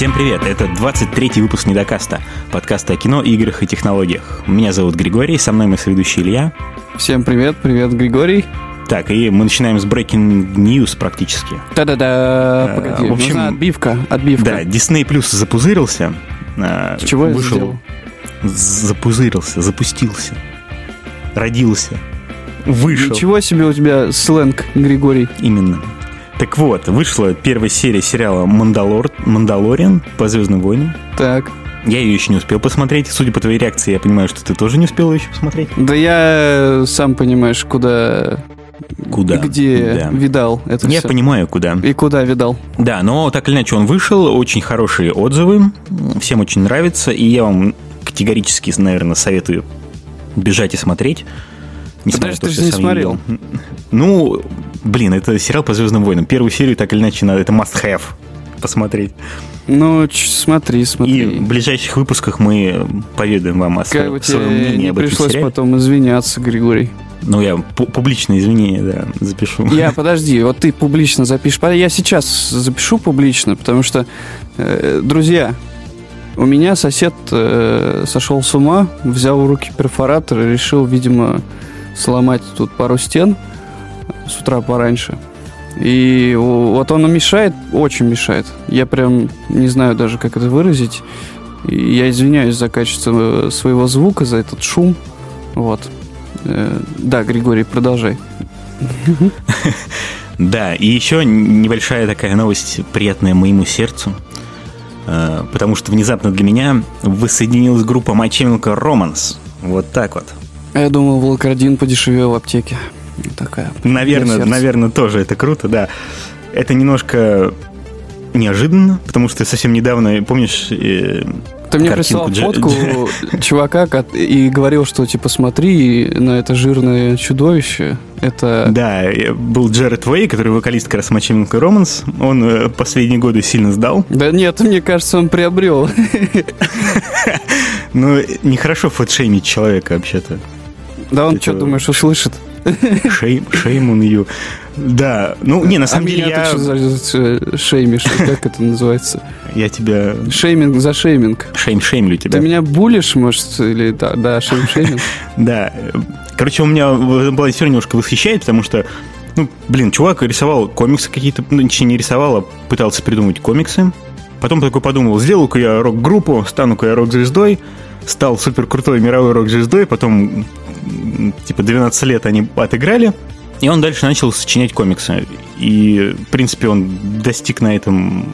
Всем привет, это 23-й выпуск Недокаста, подкаста о кино, играх и технологиях. Меня зовут Григорий, со мной мой соведущий Илья. Всем привет, привет, Григорий. Так, и мы начинаем с Breaking News практически. Да-да-да, погоди, в общем, нужна отбивка, отбивка. Да, Disney Plus запузырился. С чего вышел, я сделал? Запузырился, запустился, родился, вышел. Ничего себе у тебя сленг, Григорий. Именно. Так вот, вышла первая серия сериала «Мандалор... «Мандалориан» по «Звездным войнам». Так. Я ее еще не успел посмотреть. Судя по твоей реакции, я понимаю, что ты тоже не успел ее еще посмотреть. Да я сам понимаешь, куда Куда? Где да. видал это Я все. понимаю, куда. И куда видал. Да, но так или иначе он вышел, очень хорошие отзывы, всем очень нравится, и я вам категорически, наверное, советую бежать и смотреть. Несмотря Подожди, ты же не смотрел. Ну, блин, это сериал по Звездным войнам. Первую серию так или иначе надо, это must-have посмотреть. Ну, смотри, смотри. И в ближайших выпусках мы поведаем вам о своем, своем мнении об этом пришлось сериале. потом извиняться, Григорий. Ну, я публичное извинение, да, запишу. Я, подожди, вот ты публично запишешь. Я сейчас запишу публично, потому что, э, друзья, у меня сосед э, сошел с ума, взял в руки перфоратор и решил, видимо, сломать тут пару стен с утра пораньше. И вот он мешает, очень мешает. Я прям не знаю даже, как это выразить. Я извиняюсь за качество э, своего звука, за этот шум. Вот. Э, да, Григорий, продолжай. Да, и еще небольшая такая новость, приятная моему сердцу. Э, потому что внезапно для меня воссоединилась группа My Romance. Вот так вот. Я думал, Волкардин подешевел в аптеке. Такая. Наверное, наверное, тоже это круто, да. Это немножко неожиданно, потому что совсем недавно, помнишь, э, ты мне прислал фотку чувака и говорил, что типа смотри на это жирное чудовище. Это... Да, был Джеред Вей, который вокалист как раз Мачеменко Романс. Он э, последние годы сильно сдал. Да нет, мне кажется, он приобрел. Ну, нехорошо фэтшеймить человека вообще-то. Да он что, думаешь, услышит? Shame, shame on you. Да, ну, не, на самом а деле я... ты что шеймишь, как это называется? Я тебя... Шейминг за шейминг. Shame-шеймлю тебя. Ты меня булишь, может, или да, да шейм-шейминг? Да. Короче, у меня была история немножко восхищает, потому что ну, блин, чувак рисовал комиксы какие-то, ну, точнее, не рисовал, а пытался придумать комиксы. Потом такой подумал, сделаю-ка я рок-группу, стану-ка я рок-звездой, стал супер крутой мировой рок-звездой, потом типа 12 лет они отыграли, и он дальше начал сочинять комиксы. И, в принципе, он достиг на этом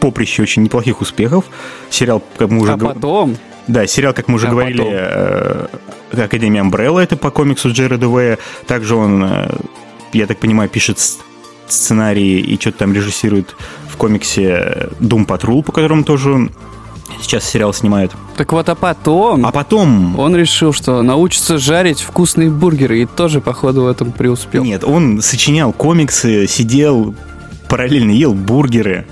поприще очень неплохих успехов. Сериал, как мы уже... А потом? Да, сериал, как мы уже а говорили, потом? Э, Академия Амбрелла, это по комиксу Джереда Уэя. Также он, э, я так понимаю, пишет сценарии и что-то там режиссирует в комиксе Doom Patrol, по которому тоже сейчас сериал снимают. Так вот, а потом... А потом... Он решил, что научится жарить вкусные бургеры, и тоже, походу, в этом преуспел. Нет, он сочинял комиксы, сидел, параллельно ел бургеры,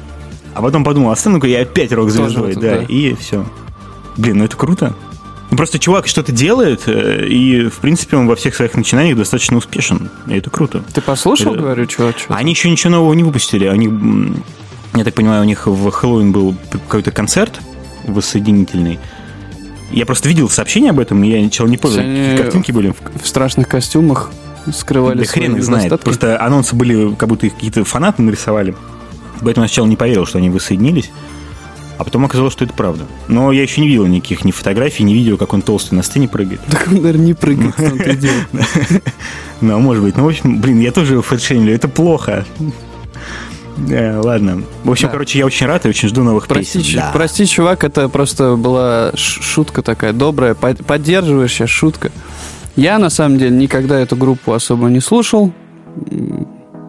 а потом подумал, остану-ка я опять рок-звездой, да, да, и все. Блин, ну это круто. Ну, просто чувак что-то делает, э, и, в принципе, он во всех своих начинаниях достаточно успешен. И это круто. Ты послушал, это... говорю, чувак? Они еще ничего нового не выпустили. Они, я так понимаю, у них в Хэллоуин был какой-то концерт, воссоединительный. Я просто видел сообщение об этом, и я ничего не понял, какие картинки были. В страшных костюмах скрывали Да хрен их знает. Достатки. Просто анонсы были, как будто их какие-то фанаты нарисовали. Поэтому я сначала не поверил, что они воссоединились. А потом оказалось, что это правда. Но я еще не видел никаких ни фотографий, ни видео, как он толстый на сцене прыгает. Так он, наверное, не прыгает, Ну, может быть. Ну, в общем, блин, я тоже фэтшеймлю. Это плохо. Э, ладно. В общем, да. короче, я очень рад и очень жду новых прости, песен. Да. Прости, чувак, это просто была шутка такая добрая. Поддерживаешь сейчас шутка. Я, на самом деле, никогда эту группу особо не слушал.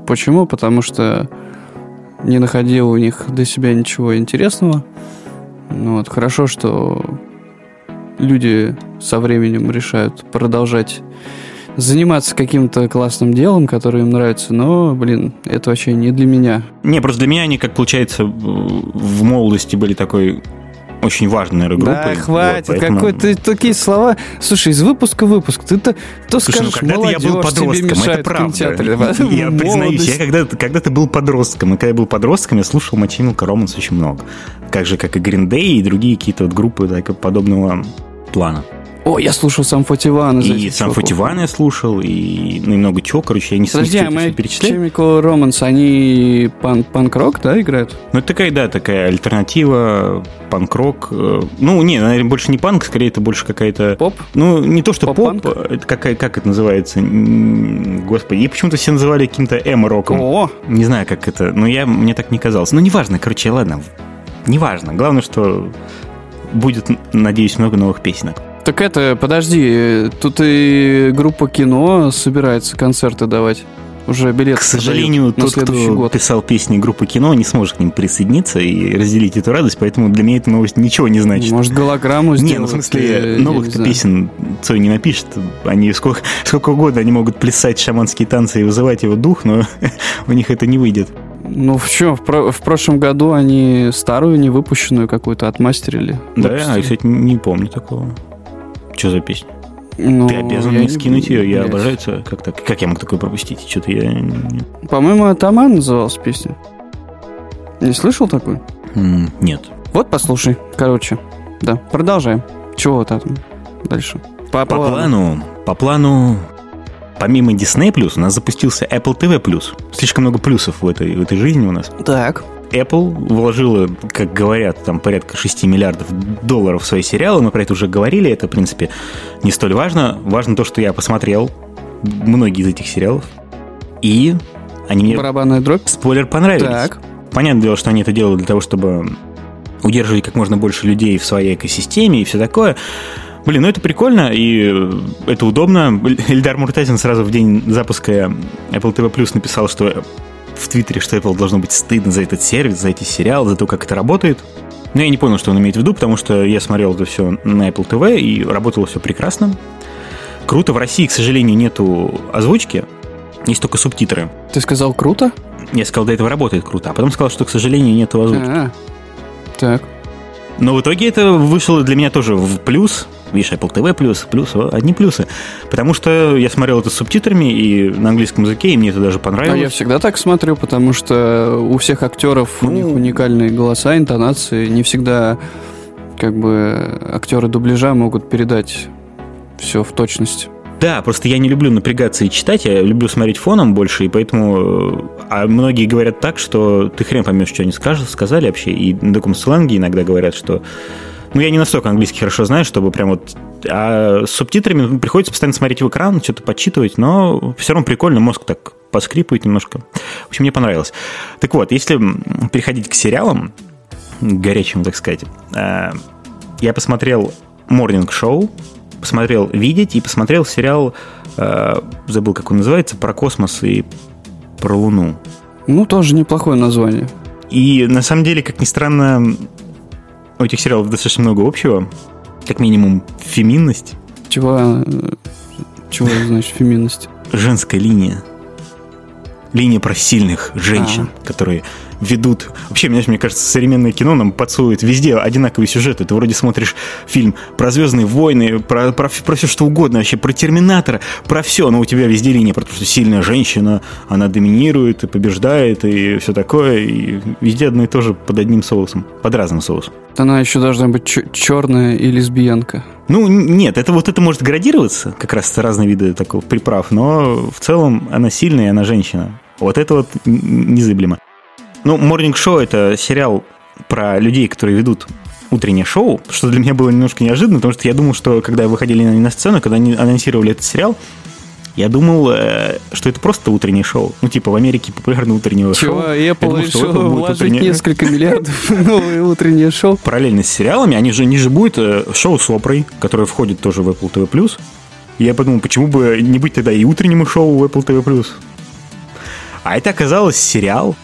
Почему? Потому что не находил у них для себя ничего интересного. Ну, вот, хорошо, что люди со временем решают продолжать заниматься каким-то классным делом, которое им нравится, но, блин, это вообще не для меня. Не, просто для меня они, как получается, в молодости были такой очень важной, наверное, группой. Да, хватит, Вот, поэтому- какой ты такие слова. Слушай, из выпуска в выпуск ты то, Слушай, ну скажешь, когда-то я был подростком, это правда. Я признаюсь, я когда-то, когда-то был подростком, и когда я был подростком, я слушал Chemical Romance очень много. Как же, как и Green Day и другие какие-то вот группы так, подобного плана. О, я слушал сам Фотиван. И сам Фотиван я слушал, и, ну, и много чего, короче, я не Подожди, а перечислять. Chemical Romance, они пан- панк-рок, да, играют? Ну, это такая, да, такая альтернатива, панк-рок. э, Ну, не, наверное, больше не панк, скорее это больше какая-то... Поп? Ну, не то, что поп, Поп-панк? это какая, как это называется? Господи, и почему-то все называли каким-то эмо-роком. О, Не знаю, как это, но я, мне так не казалось. Ну, неважно, короче, ладно, неважно. Главное, что будет, надеюсь, много новых песенок. Так это, подожди, тут и группа кино собирается концерты давать. Уже билет К сожалению, тот, кто год. писал песни группы кино, не сможет к ним присоединиться и разделить эту радость, поэтому для меня эта новость ничего не значит. Может, голограмму сделать? Не, ну в смысле, новых песен Цой не напишет. Они сколько, сколько угодно они могут плясать шаманские танцы и вызывать его дух, но у них это не выйдет. Ну, в чем? В, про- в прошлом году они старую, невыпущенную какую-то отмастерили. Да, Выпустили. я, кстати, не помню такого. Что за песня? Ну, Ты обязан мне не- скинуть ее, я блядь. обожаю это. Как так? Как я мог такое пропустить? Что-то я... По-моему, Атаман называлась песня. Не слышал такую? М, Нет. Вот послушай. Короче, да, продолжаем. Чего там дальше? По, По плану, по плану, помимо Disney+, у нас запустился Apple TV+. Слишком много плюсов в этой, в этой жизни у нас. Так. Apple вложила, как говорят, там порядка 6 миллиардов долларов в свои сериалы. Мы про это уже говорили. Это, в принципе, не столь важно. Важно то, что я посмотрел многие из этих сериалов. И они мне, Барабанная дробь. спойлер, понравились. Так. Понятное дело, что они это делают для того, чтобы удерживать как можно больше людей в своей экосистеме и все такое. Блин, ну это прикольно, и это удобно. Эльдар Муртазин сразу в день запуска Apple TV Plus написал, что в Твиттере, что Apple должно быть стыдно за этот сервис, за эти сериалы, за то, как это работает. Но я не понял, что он имеет в виду, потому что я смотрел это все на Apple TV, и работало все прекрасно. Круто, в России, к сожалению, нету озвучки, есть только субтитры. Ты сказал круто? Я сказал, до этого работает круто, а потом сказал, что, к сожалению, нету озвучки. А, Так. Но в итоге это вышло для меня тоже в плюс. Видишь, Apple TV плюс, плюс, одни плюсы. Потому что я смотрел это с субтитрами и на английском языке, и мне это даже А понравилось. я всегда так смотрю, потому что у всех актеров у Ну. них уникальные голоса, интонации. Не всегда как бы актеры дубляжа могут передать все в точность. Да, просто я не люблю напрягаться и читать, я люблю смотреть фоном больше, и поэтому... э, А многие говорят так, что ты хрен поймешь, что они скажут, сказали вообще, и на таком сленге иногда говорят, что... Ну, я не настолько английский хорошо знаю, чтобы прям вот... А с субтитрами приходится постоянно смотреть в экран, что-то подсчитывать, но все равно прикольно, мозг так поскрипывает немножко. В общем, мне понравилось. Так вот, если переходить к сериалам, горячим, так сказать, э, я посмотрел Morning Show, посмотрел «Видеть» и посмотрел сериал, э, забыл, как он называется, про космос и про Луну. Ну, тоже неплохое название. И на самом деле, как ни странно, у этих сериалов достаточно много общего. Как минимум, феминность, Чего, э, чего значит феминность? женская линия. Линия про сильных женщин, которые ведут... Вообще, мне, мне кажется, современное кино нам подсует везде одинаковый сюжет. Ты вроде смотришь фильм про Звездные войны, про, про, про все что угодно, вообще про Терминатора, про все, но у тебя везде линия про то, что сильная женщина, она доминирует и побеждает, и все такое, и везде одно и то же под одним соусом, под разным соусом. Она еще должна быть черная и лесбиянка. Ну, нет, это вот это может градироваться, как раз разные виды такого приправ, но в целом она сильная, и она женщина. Вот это вот незыблемо. Ну, Morning Show это сериал про людей, которые ведут утреннее шоу, что для меня было немножко неожиданно, потому что я думал, что когда выходили на, на сцену, когда они анонсировали этот сериал, я думал, э, что это просто утреннее шоу. Ну, типа в Америке популярно утреннее Чего, шоу. Я Apple думал, что вложить утреннее- несколько миллиардов в новое утреннее шоу. параллельно с сериалами, они же, они же будет э, шоу с Опрой, которое входит тоже в Apple TV+. И я подумал, почему бы не быть тогда и утреннему шоу в Apple TV+. А это оказалось сериал.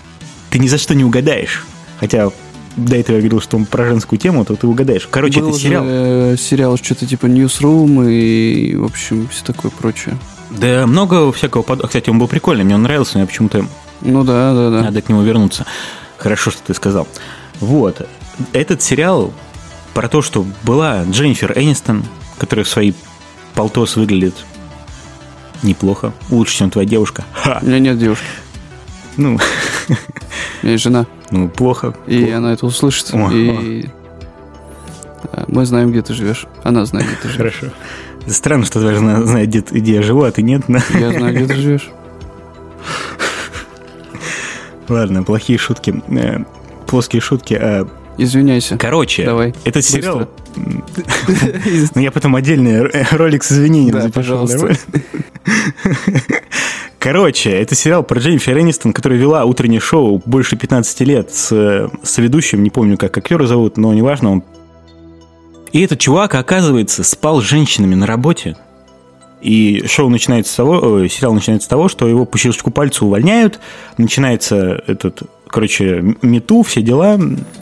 Ты ни за что не угадаешь. Хотя до этого я говорил, что он про женскую тему, то ты угадаешь. Короче, Был это же, сериал. э, сериал что-то типа Newsroom и, в общем, все такое прочее. Да, много всякого... под- Кстати, он был прикольный, мне он нравился, но я почему-то Ну да, да, да. Надо к нему вернуться. Хорошо, что ты сказал. Вот. Этот сериал про то, что была Дженнифер Энистон, которая в своей полтос выглядит неплохо, лучше, чем твоя девушка. Ха. У меня нет девушки. Ну, у меня есть жена. Ну, плохо. И плохо. она это услышит. О, и а, мы знаем, где ты живешь. Она знает, где ты живешь. Хорошо. Странно, что твоя жена знает, где, где я живу, а ты нет. Но... Я знаю, где ты живешь. Ладно, плохие шутки. Э, плоские шутки. А... Извиняйся. Короче, Давай. этот сериал... Ну, я потом отдельный ролик с извинением да, запишу. Пожалуйста. Короче, это сериал про Дженнифер Энистон, которая вела утреннее шоу больше 15 лет с, с ведущим, не помню, как актера зовут, но неважно, он... И этот чувак, оказывается, спал с женщинами на работе. И шоу начинается с того, э, сериал начинается с того, что его по щелчку пальца увольняют, начинается этот, короче, мету, все дела.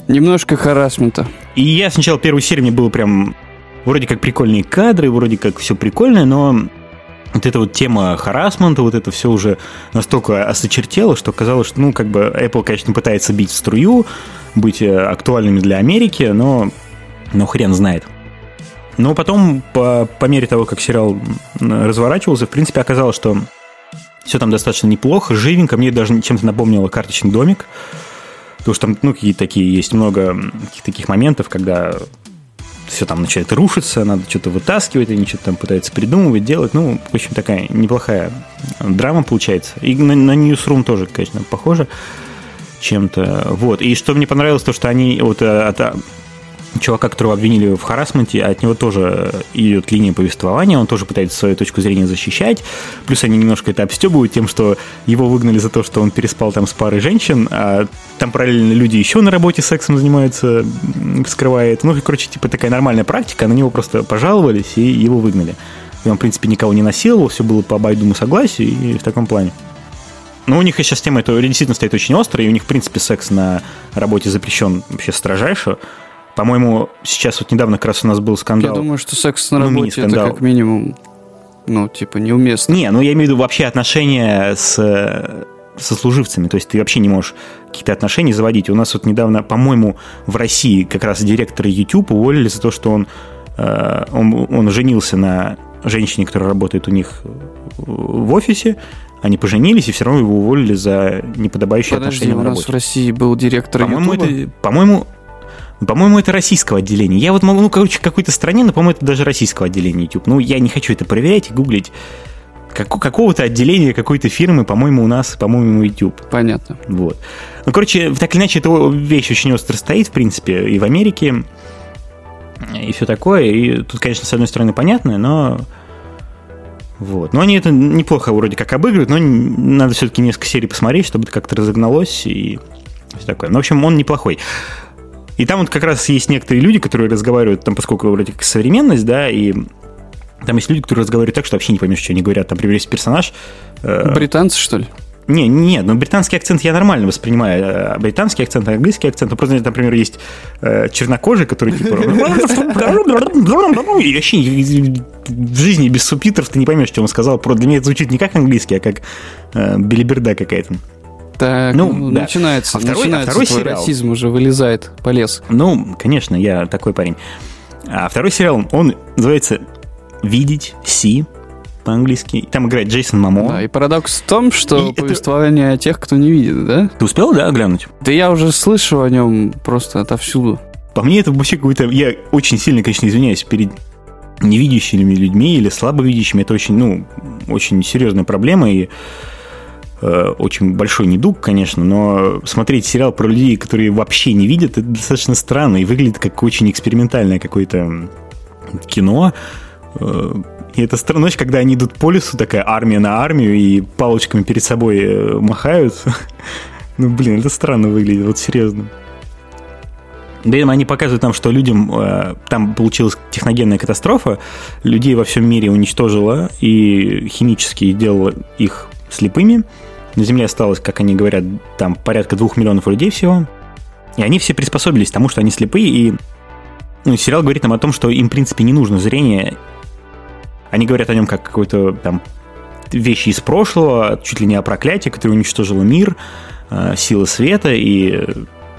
Немножко харасмента. И я сначала первой серии мне было прям вроде как прикольные кадры, вроде как все прикольное, но вот эта вот тема харасмента, вот это все уже настолько осочертело, что казалось, что, ну, как бы Apple, конечно, пытается бить в струю, быть э, актуальными для Америки, но, но хрен знает. Но потом, по, по мере того, как сериал разворачивался, в принципе, оказалось, что все там достаточно неплохо, живенько. Мне даже чем-то напомнило карточный домик. Потому что там, ну, какие-то такие, есть много таких моментов, когда все там начинает рушиться, надо что-то вытаскивать, они что-то там пытаются придумывать, делать. Ну, в общем, такая неплохая драма получается. И на, на Newsroom тоже, конечно, похоже чем-то. Вот. И что мне понравилось, то, что они вот от чувака, которого обвинили в харасменте, от него тоже идет линия повествования, он тоже пытается свою точку зрения защищать, плюс они немножко это обстебывают тем, что его выгнали за то, что он переспал там с парой женщин, а там параллельно люди еще на работе сексом занимаются, скрывает. Ну, короче, типа такая нормальная практика, на него просто пожаловались и его выгнали. И он, в принципе, никого не насиловал, все было по обоюдному согласию и в таком плане. Но у них сейчас тема это действительно стоит очень острая, и у них, в принципе, секс на работе запрещен вообще строжайше. По-моему, сейчас вот недавно как раз у нас был скандал. Я думаю, что секс на работе ну, это как минимум, ну, типа, неуместно. Не, ну я имею в виду вообще отношения с со служивцами, то есть ты вообще не можешь какие-то отношения заводить. У нас вот недавно, по-моему, в России как раз директора YouTube уволили за то, что он, э, он, он женился на женщине, которая работает у них в офисе, они поженились, и все равно его уволили за неподобающие Подожди, отношения у на нас работе. в России был директор по-моему, YouTube. это, по-моему, по-моему, это российского отделения. Я вот могу, ну, короче, какой-то стране, но, по-моему, это даже российского отделения YouTube. Ну, я не хочу это проверять и гуглить. Как, какого-то отделения какой-то фирмы, по-моему, у нас, по-моему, YouTube. Понятно. Вот. Ну, короче, так или иначе, эта вещь очень остро стоит, в принципе, и в Америке, и все такое. И тут, конечно, с одной стороны, понятно, но... Вот. Но они это неплохо вроде как обыгрывают, но надо все-таки несколько серий посмотреть, чтобы это как-то разогналось и все такое. Ну, в общем, он неплохой. И там вот как раз есть некоторые люди, которые разговаривают, там, поскольку вроде как современность, да, и там есть люди, которые разговаривают так, что вообще не поймешь, что они говорят. Там, есть персонаж... Э... Британцы, что ли? Не, нет, но британский акцент я нормально воспринимаю. А британский акцент, английский акцент. Ну, просто, например, есть э, чернокожий, который типа... И вообще в жизни без субтитров ты не поймешь, что он сказал. Для меня это звучит не как английский, а как э, белиберда какая-то. Так, ну, ну да. начинается, а второй, начинается а второй твой сериал, расизм уже вылезает, полез. Ну, конечно, я такой парень. А второй сериал, он называется «Видеть Си», по-английски. Там играет Джейсон Мамо. Да, и парадокс в том, что и повествование это... о тех, кто не видит, да? Ты успел, да, глянуть? Да я уже слышу о нем просто отовсюду. По мне это вообще какой-то... Я очень сильно, конечно, извиняюсь перед невидящими людьми или слабовидящими. Это очень, ну, очень серьезная проблема, и Э, очень большой недуг, конечно, но смотреть сериал про людей, которые вообще не видят, это достаточно странно и выглядит как очень экспериментальное какое-то кино. Э, и это странно, когда они идут по лесу, такая армия на армию, и палочками перед собой э, махают. Ну, блин, это странно выглядит, вот серьезно. Да, они показывают нам, что людям там получилась техногенная катастрофа, людей во всем мире уничтожила и химически делала их слепыми. На Земле осталось, как они говорят, там порядка двух миллионов людей всего. И они все приспособились к тому, что они слепые, и ну, сериал говорит нам о том, что им, в принципе, не нужно зрение. Они говорят о нем как какой-то там вещи из прошлого, чуть ли не о проклятии, которое уничтожило мир, э, силы света, и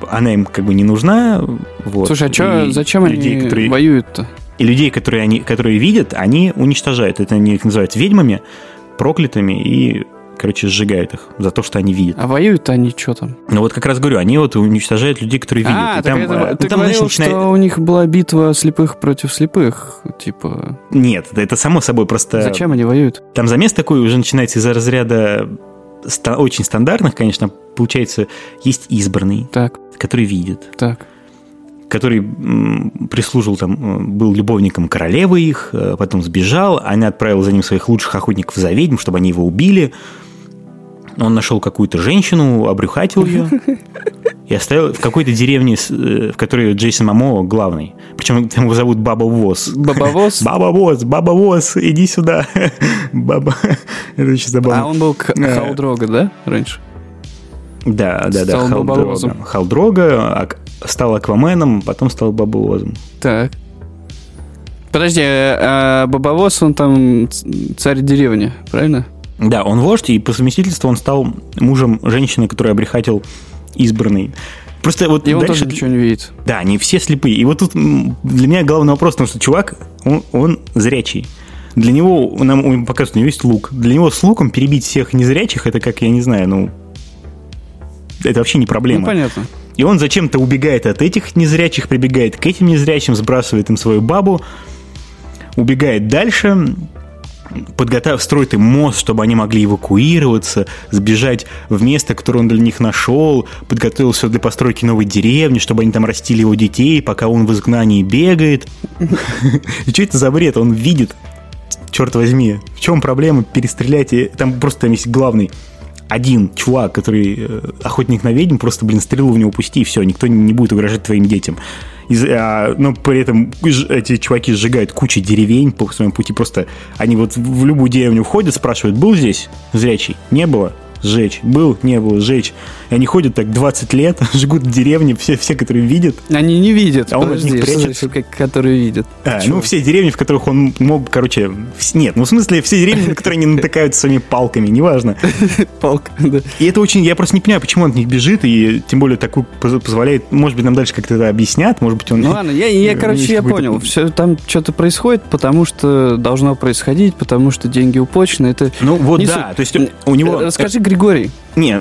она им как бы не нужна. Вот. Слушай, а чё, И зачем людей, они которые, воюют-то? И людей, которые, они, которые видят, они уничтожают. Это они их называют ведьмами, проклятыми, и, короче, сжигают их за то, что они видят. А воюют они что там? Ну вот как раз говорю, они вот уничтожают людей, которые видят. А, И там, это- э, ты там, говорил, начинает- что у них была битва слепых против слепых. Типа, Нет, это само собой просто... зачем они воюют? Там замес такой уже начинается из-за разряда ста- очень стандартных, конечно. Получается, есть избранный, Так, который видит, так. который прислужил там, э, был любовником королевы их, э, потом сбежал, она отправила за ним своих лучших охотников за ведьм, чтобы они его убили. Он нашел какую-то женщину, обрюхатил ее и оставил в какой-то деревне, э, в которой Джейсон Мамо главный. Причем там его зовут Баба Воз. Бабовоз? Баба Воз, Баба Воз, иди сюда. Баба. Это очень забавно. А он был Э. Халдрога, да, раньше? Да, да, да, Халдрога. Халдрога стал Акваменом, потом стал Бабовозом. Так. Подожди, а Бабовоз, он там царь деревни, правильно? Да, он вождь, и по совместительству он стал мужем женщины, которую обрехатил избранный. Просто вот И он дальше... тоже ничего не видит. Да, они все слепые. И вот тут для меня главный вопрос, потому что чувак, он, он зрячий. Для него, нам он показывает, у него есть лук. Для него с луком перебить всех незрячих, это как, я не знаю, ну... Это вообще не проблема. Ну, понятно. И он зачем-то убегает от этих незрячих, прибегает к этим незрячим, сбрасывает им свою бабу, убегает дальше, подготав, строит им мост, чтобы они могли эвакуироваться, сбежать в место, которое он для них нашел, подготовил все для постройки новой деревни, чтобы они там растили его детей, пока он в изгнании бегает. И что это за бред? Он видит, черт возьми, в чем проблема перестрелять? И Там просто там есть главный один чувак, который э, охотник на ведьм, просто, блин, стрелу в него пусти, и все, никто не будет угрожать твоим детям. Из- а, но при этом эти чуваки сжигают кучу деревень по своему пути. Просто они вот в любую деревню входят, спрашивают, был здесь зрячий? Не было? Сжечь. Был? Не было. Сжечь. И они ходят так 20 лет, жгут деревни, все, все, которые видят. Они не видят, А он от подожди, них что прячется. как- которые видят? А, ну, все деревни, в которых он мог, короче... Нет, ну, в смысле, все деревни, на которые они натыкаются своими палками, неважно. Палка, да. И это очень... Я просто не понимаю, почему он от них бежит, и тем более такую поз- позволяет... Может быть, нам дальше как-то это объяснят, может быть, он... Ну ладно, я, я короче, я понял. Все там что-то происходит, потому что должно происходить, потому что деньги упочены. Это Ну, вот да, то есть у него... Э, Расскажи, Григорий, Не,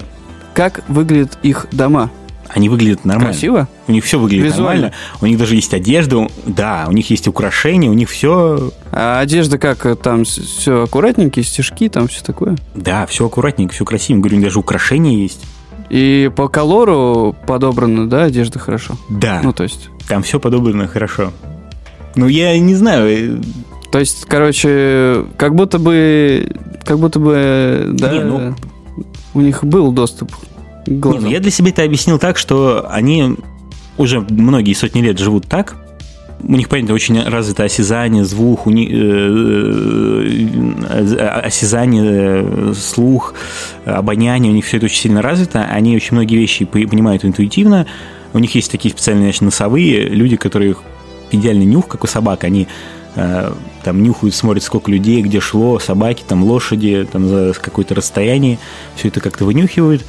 как выглядят их дома? они выглядят нормально. Красиво? У них все выглядит Визуально? нормально. У них даже есть одежда, да, у них есть украшения, у них все... А одежда как? э, Там все аккуратненькие, стежки, там все такое? Да, все аккуратненько, все красиво. Говорю, у них даже украшения есть. И по колору подобрана, да, одежда хорошо? Да, Ну, то есть... там все подобрано хорошо. Ну, я не знаю, э, То есть, короче, как будто бы... Как будто бы, да, Не, ну- у них был доступ к Не, глазам. ну я для себя это объяснил так, что они уже многие сотни лет живут так. У них, понятно, очень развито осязание, звук, у них, э, э, осязание, э, слух, обоняние, у них все это очень сильно развито. Они очень многие вещи по- понимают интуитивно. У них есть такие специальные, значит, носовые люди, которые идеальный нюх, как у собак. Они э, там нюхают, смотрят, сколько людей, где шло, собаки, там лошади, там за какое-то расстояние. Все это как-то вынюхивают.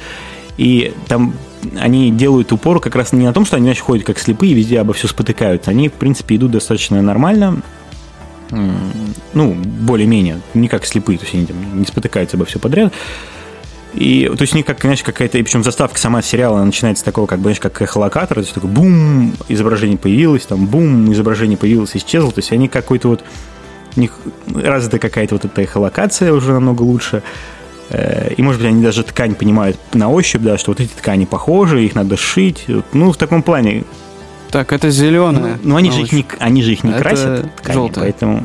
И там они делают упор как раз не на том, что они, значит, ходят как слепые, везде обо все спотыкаются. Они, в принципе, идут достаточно нормально. Ну, более-менее, не как слепые, то есть они там не спотыкаются обо все подряд. И, то есть у них как, знаешь, какая-то, и причем заставка сама сериала она начинается с такого, как, знаешь, как эхолокатор, то есть такой бум, изображение появилось, там бум, изображение появилось, исчезло, то есть они какой-то вот, у них развита какая-то вот эта эхолокация уже намного лучше, Э, и, может быть, они даже ткань понимают на ощупь, да, что вот эти ткани похожи, их надо сшить, Вот, ну, в таком плане. Так, это зеленое. Ну, они же их не, они же их не Это красят, ткани, желтое. поэтому...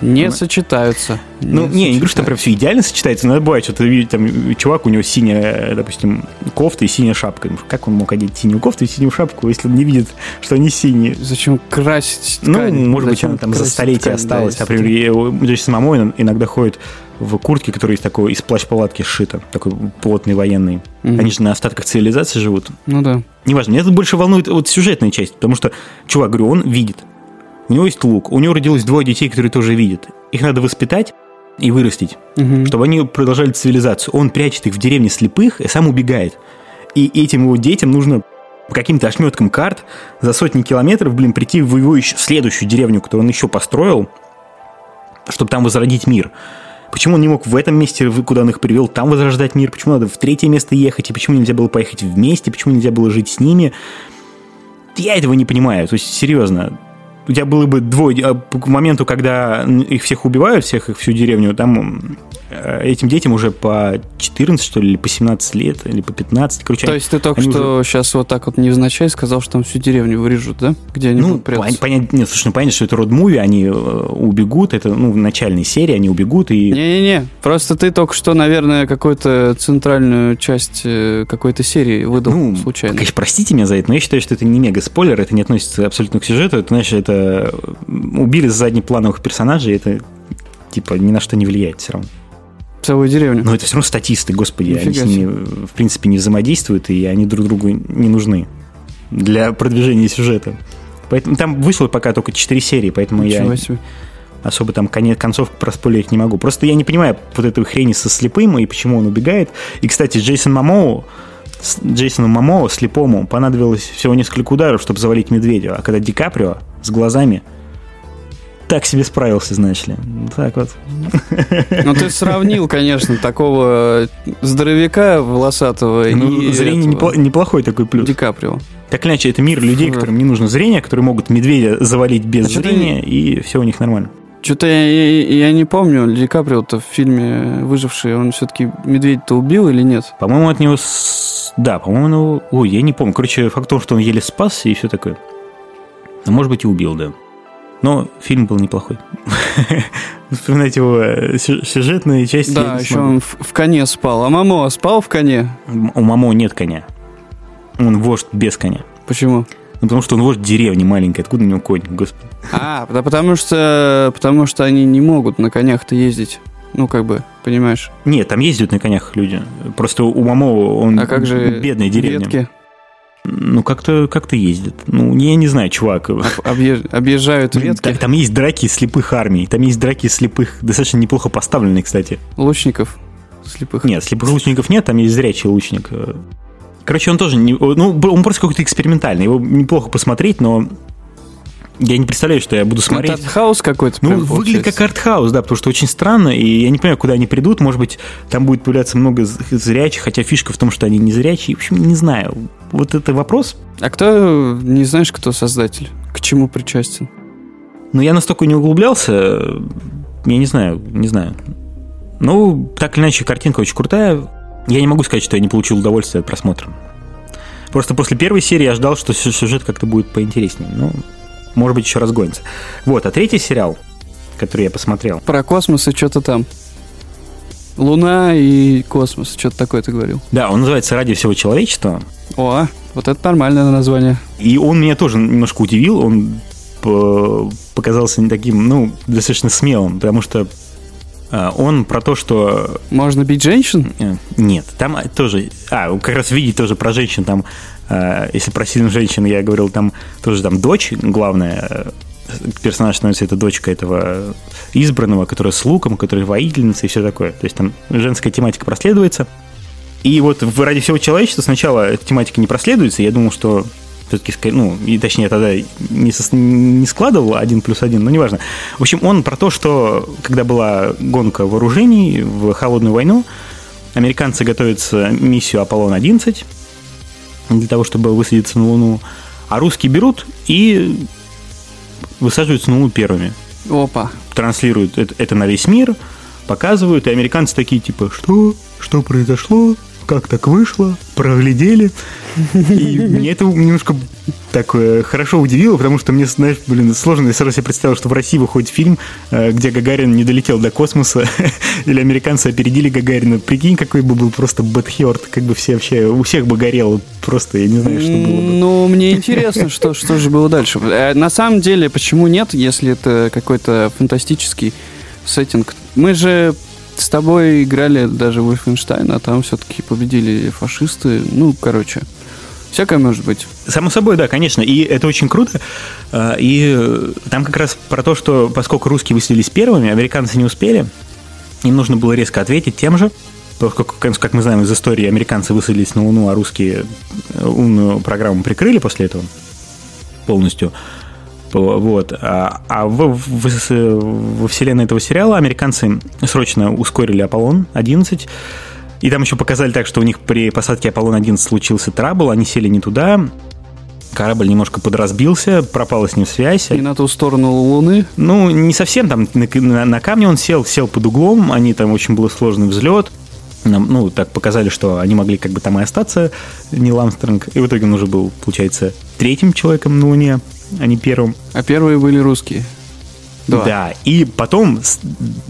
Не Ну, сочетаются. Ну, не, не говорю, что там прям все идеально сочетается, но бывает, что ты видишь, там, чувак, у него синяя, допустим, кофта и синяя шапка. Ну, Как он мог одеть синюю кофту и синюю шапку, если он не видит, что они синие? Зачем красить Ну, ткань? может быть, Зачем она там за столетие ткань, осталась. да, Например, я- у Джейсон Мамой иногда ходит в куртке, которая из такой, из плащ-палатки сшита, такой плотный военный. Мгм. Они же на остатках цивилизации живут. Ну да. Неважно, меня тут больше волнует вот сюжетная часть, потому что, чувак, говорю, он видит. У него есть лук, у него родилось двое детей, которые тоже видят. Их надо воспитать и вырастить, Мгм. чтобы они продолжали цивилизацию. Он прячет их в деревне слепых и сам убегает. И этим его детям нужно по каким-то ошметкам карт за сотни километров, блин, прийти в его еще, в следующую деревню, которую он еще построил, чтобы там возродить мир. Почему он не мог в этом месте, куда он их привел, там возрождать мир? Почему надо в третье место ехать? И почему нельзя было поехать вместе? Почему нельзя было жить с ними? Я этого не понимаю. То есть, серьезно, у тебя было бы двое... А, к моменту, когда их всех убивают, всех их всю деревню, там э, этим детям уже по 14, что ли, или по 17 лет, или по 15. Короче, То есть ты только что уже... сейчас вот так вот невзначай сказал, что там всю деревню вырежут, да? Где они ну, будут понять, нет, слушай, ну понятно, что это род-муви, они э, убегут, это, ну, в начальной серии они убегут и... Не-не-не, просто ты только что, наверное, какую-то центральную часть э, какой-то серии выдал ну, случайно. конечно, простите меня за это, но я считаю, что это не мега-спойлер, это не относится абсолютно к сюжету, это, знаешь, это убили заднеплановых персонажей, это типа ни на что не влияет все равно. Целую деревню. Но это все равно статисты, господи, Нифига они с ними, в принципе, не взаимодействуют, и они друг другу не нужны для продвижения сюжета. Поэтому там вышло пока только 4 серии, поэтому Ничего я себе. особо там конец, концовку проспойлерить не могу. Просто я не понимаю вот этой хрени со слепым и почему он убегает. И, кстати, Джейсон Мамоу, Джейсону Мамоу, слепому, понадобилось всего несколько ударов, чтобы завалить медведя. А когда Ди Каприо с глазами так себе справился, знаешь ли. Так вот. Ну, ты сравнил, конечно, такого здоровяка волосатого ну, и Зрение непло- неплохой такой плюс. Ди Каприо. Так иначе, это мир людей, которым не нужно зрение, которые могут медведя завалить без а зрения, ты... и все у них нормально. Что-то я, я, я не помню, Ди Каприо-то в фильме «Выживший», он все-таки медведь-то убил или нет? По-моему, от него... С... Да, по-моему, ой, я не помню. Короче, факт в том, что он еле спасся и все такое. Ну, может быть, и убил, да. Но фильм был неплохой. Вспоминать его э, сюжетные части. Да, еще он в, в коне спал. А Мамо спал в коне? У Мамо нет коня. Он вождь без коня. Почему? Ну, потому что он вождь деревни маленькой. Откуда у него конь, господи? А, да потому что, потому что они не могут на конях-то ездить. Ну, как бы, понимаешь? Нет, там ездят на конях люди. Просто у Мамо он а как же бедная деревня. Ветки? Ну, как-то как ездит. Ну, я не знаю, чувак. Объезж... Объезжают ветки? Там, там есть драки слепых армий. Там есть драки слепых, достаточно неплохо поставленные, кстати. Лучников слепых? Нет, слепых лучников нет, там есть зрячий лучник. Короче, он тоже не... Ну, он просто какой-то экспериментальный. Его неплохо посмотреть, но я не представляю, что я буду смотреть. Это артхаус какой-то. Ну, выглядит как артхаус, да, потому что очень странно, и я не понимаю, куда они придут. Может быть, там будет появляться много зрячих, хотя фишка в том, что они не зрячие. В общем, не знаю. Вот это вопрос. А кто, не знаешь, кто создатель? К чему причастен? Ну, я настолько не углублялся, я не знаю, не знаю. Ну, так или иначе, картинка очень крутая. Я не могу сказать, что я не получил удовольствия от просмотра. Просто после первой серии я ждал, что сюжет как-то будет поинтереснее. Ну, может быть, еще разгонится. Вот, а третий сериал, который я посмотрел. Про космос и что-то там. Луна и космос, что-то такое ты говорил. Да, он называется «Ради всего человечества». О, вот это нормальное название. И он меня тоже немножко удивил, он показался не таким, ну, достаточно смелым, потому что а, он про то, что... Можно бить женщин? Э, нет, там тоже... А, как раз видеть тоже про женщин, там Э, если про сильных женщин я говорил, там тоже там дочь главная, э, персонаж становится это дочка этого избранного, которая с луком, которая воительница и все такое. То есть там женская тематика проследуется. И вот «Ради всего человечества» сначала эта тематика не проследуется. Я думал, что все-таки, ну, и точнее тогда не, со, не складывал один плюс один, но неважно. В общем, он про то, что когда была гонка вооружений в холодную войну, американцы готовятся миссию Аполлон-11, для того, чтобы высадиться на Луну. А русские берут и высаживаются на Луну первыми. Опа. Транслируют это, это на весь мир, показывают, и американцы такие типа, что? Что произошло? Как так вышло, проглядели. И мне это немножко так хорошо удивило, потому что мне, знаешь, блин, сложно. Я сразу себе представил, что в России выходит фильм, э, где Гагарин не долетел до космоса, или американцы опередили Гагарина. Прикинь, какой бы был просто бэтхерт, как бы все вообще, у всех бы горело. Просто я не знаю, что было бы. Ну, мне интересно, что, что же было дальше. Э, на самом деле, почему нет, если это какой-то фантастический сеттинг? Мы же с тобой играли даже Wolfenstein, а там все-таки победили фашисты. Ну, короче, всякое может быть. Само собой, да, конечно. И это очень круто. А, и там как раз про то, что поскольку русские выселились первыми, американцы не успели, им нужно было резко ответить тем же. поскольку, как мы знаем из истории, американцы высадились на Луну, а русские умную программу прикрыли после этого полностью. Вот. А, а в, в, во вселенной этого сериала американцы срочно ускорили Аполлон-11. И там еще показали так, что у них при посадке Аполлон-11 случился трабл, они сели не туда, корабль немножко подразбился, пропала с ним связь. Не на ту сторону Луны? Ну, не совсем, там на, на, на камне он сел, сел под углом, они там очень был сложный взлет, нам, ну, так показали, что они могли как бы там и остаться, не Ламстронг, и в итоге он уже был, получается, третьим человеком на Луне а не первым. А первые были русские. Два. Да, и потом,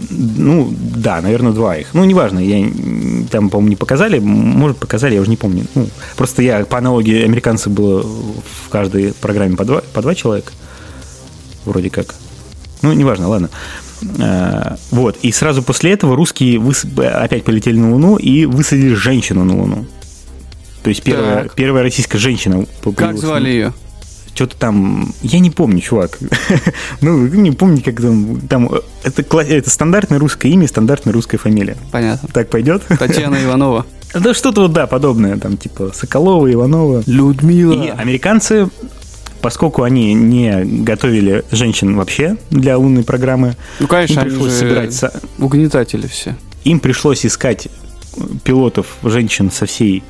ну, да, наверное, два их. Ну, неважно, я там, по-моему, не показали, может, показали, я уже не помню. Ну, просто я, по аналогии, американцев было в каждой программе по два, по два человека, вроде как. Ну, неважно, ладно. А, вот, и сразу после этого русские выс... опять полетели на Луну и высадили женщину на Луну. То есть первая, первая российская женщина. Как звали ее? Что-то там, я не помню, чувак. ну, не помню, как там, там это, это стандартное русское имя, стандартная русская фамилия. Понятно. Так пойдет? Татьяна Иванова. Да что-то вот, да, подобное, там, типа Соколова, Иванова. Людмила. И американцы, поскольку они не готовили женщин вообще для лунной программы, ну, конечно, им пришлось собирать... Угнетатели все. Им пришлось искать пилотов женщин со всей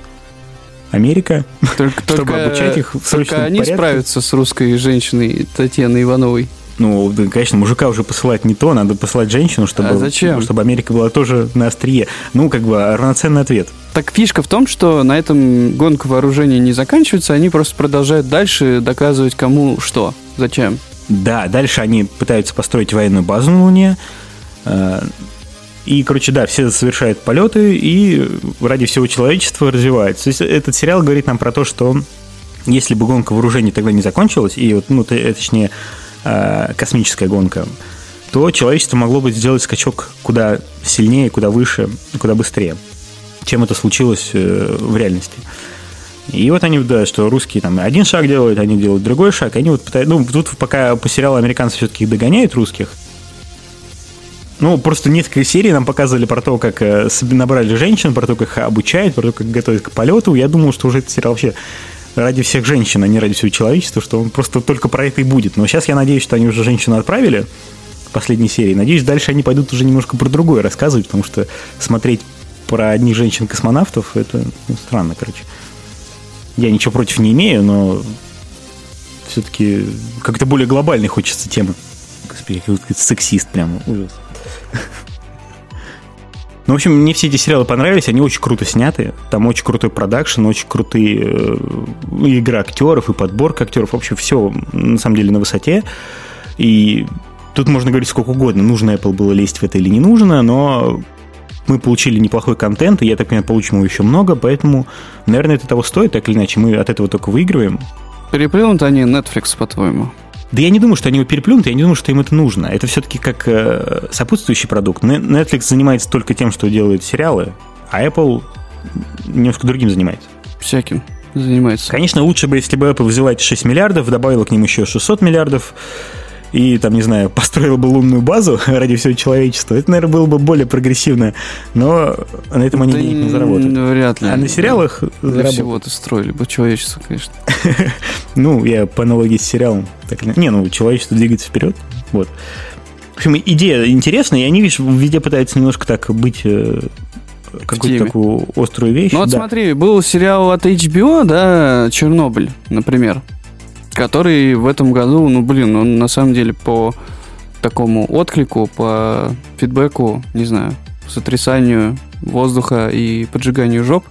Америка, только, чтобы только, обучать их в Только они порядке. справятся с русской женщиной Татьяной Ивановой. Ну, конечно, мужика уже посылать не то, надо посылать женщину, чтобы, а зачем? чтобы Америка была тоже на острие. Ну, как бы равноценный ответ. Так фишка в том, что на этом гонка вооружений не заканчивается, они просто продолжают дальше доказывать кому что, зачем. Да, дальше они пытаются построить военную базу на Луне, э, и, короче, да, все совершают полеты, и ради всего человечества развивается. То есть этот сериал говорит нам про то, что если бы гонка вооружений тогда не закончилась, и вот, ну, э, точнее, э, космическая гонка, то человечество могло бы сделать скачок куда сильнее, куда выше, куда быстрее, чем это случилось э, в реальности. И вот они, да, что русские там один шаг делают, они делают другой шаг, они вот пытаются, ну, тут пока по сериалу американцы все-таки догоняют русских, ну, просто несколько серий нам показывали про то, как э, набрали женщин, про то, как их обучают, про то, как готовят к полету. Я думал, что уже этот сериал вообще ради всех женщин, а не ради всего человечества, что он просто только про это и будет. Но сейчас я надеюсь, что они уже женщину отправили в последней серии. Надеюсь, дальше они пойдут уже немножко про другое рассказывать, потому что смотреть про одних женщин-космонавтов, это ну, странно, короче. Я ничего против не имею, но все-таки как-то более глобальной хочется темы. Господи, сексист прямо, ужас. Ну, в общем, мне все эти сериалы понравились, они очень круто сняты. Там очень крутой продакшн, очень крутые э, игры актеров и подборка актеров. В общем, все на самом деле на высоте. И тут можно говорить сколько угодно, нужно Apple было лезть в это или не нужно, но мы получили неплохой контент, и я так понимаю, получим его еще много, поэтому, наверное, это того стоит, так или иначе, мы от этого только выигрываем. Переплюнут они Netflix, по-твоему? Да я не думаю, что они его переплюнут, я не думаю, что им это нужно. Это все-таки как э, сопутствующий продукт. Netflix занимается только тем, что делает сериалы, а Apple немножко другим занимается. Всяким занимается. Конечно, лучше бы, если бы Apple взяла эти 6 миллиардов, добавила к ним еще 600 миллиардов, и, там, не знаю, построил бы лунную базу ради всего человечества, это, наверное, было бы более прогрессивно, но на этом они да денег не заработают. Вряд ли. А на сериалах Для заработают. всего-то строили бы человечество, конечно. ну, я по аналогии с сериалом. Так, не, ну, человечество двигается вперед, вот. В общем, идея интересная, и они, видишь, везде пытаются немножко так быть э, какую-то такую острую вещь. Ну вот да. смотри, был сериал от HBO, да, Чернобыль, например который в этом году, ну, блин, он на самом деле по такому отклику, по фидбэку, не знаю, сотрясанию воздуха и поджиганию жоп,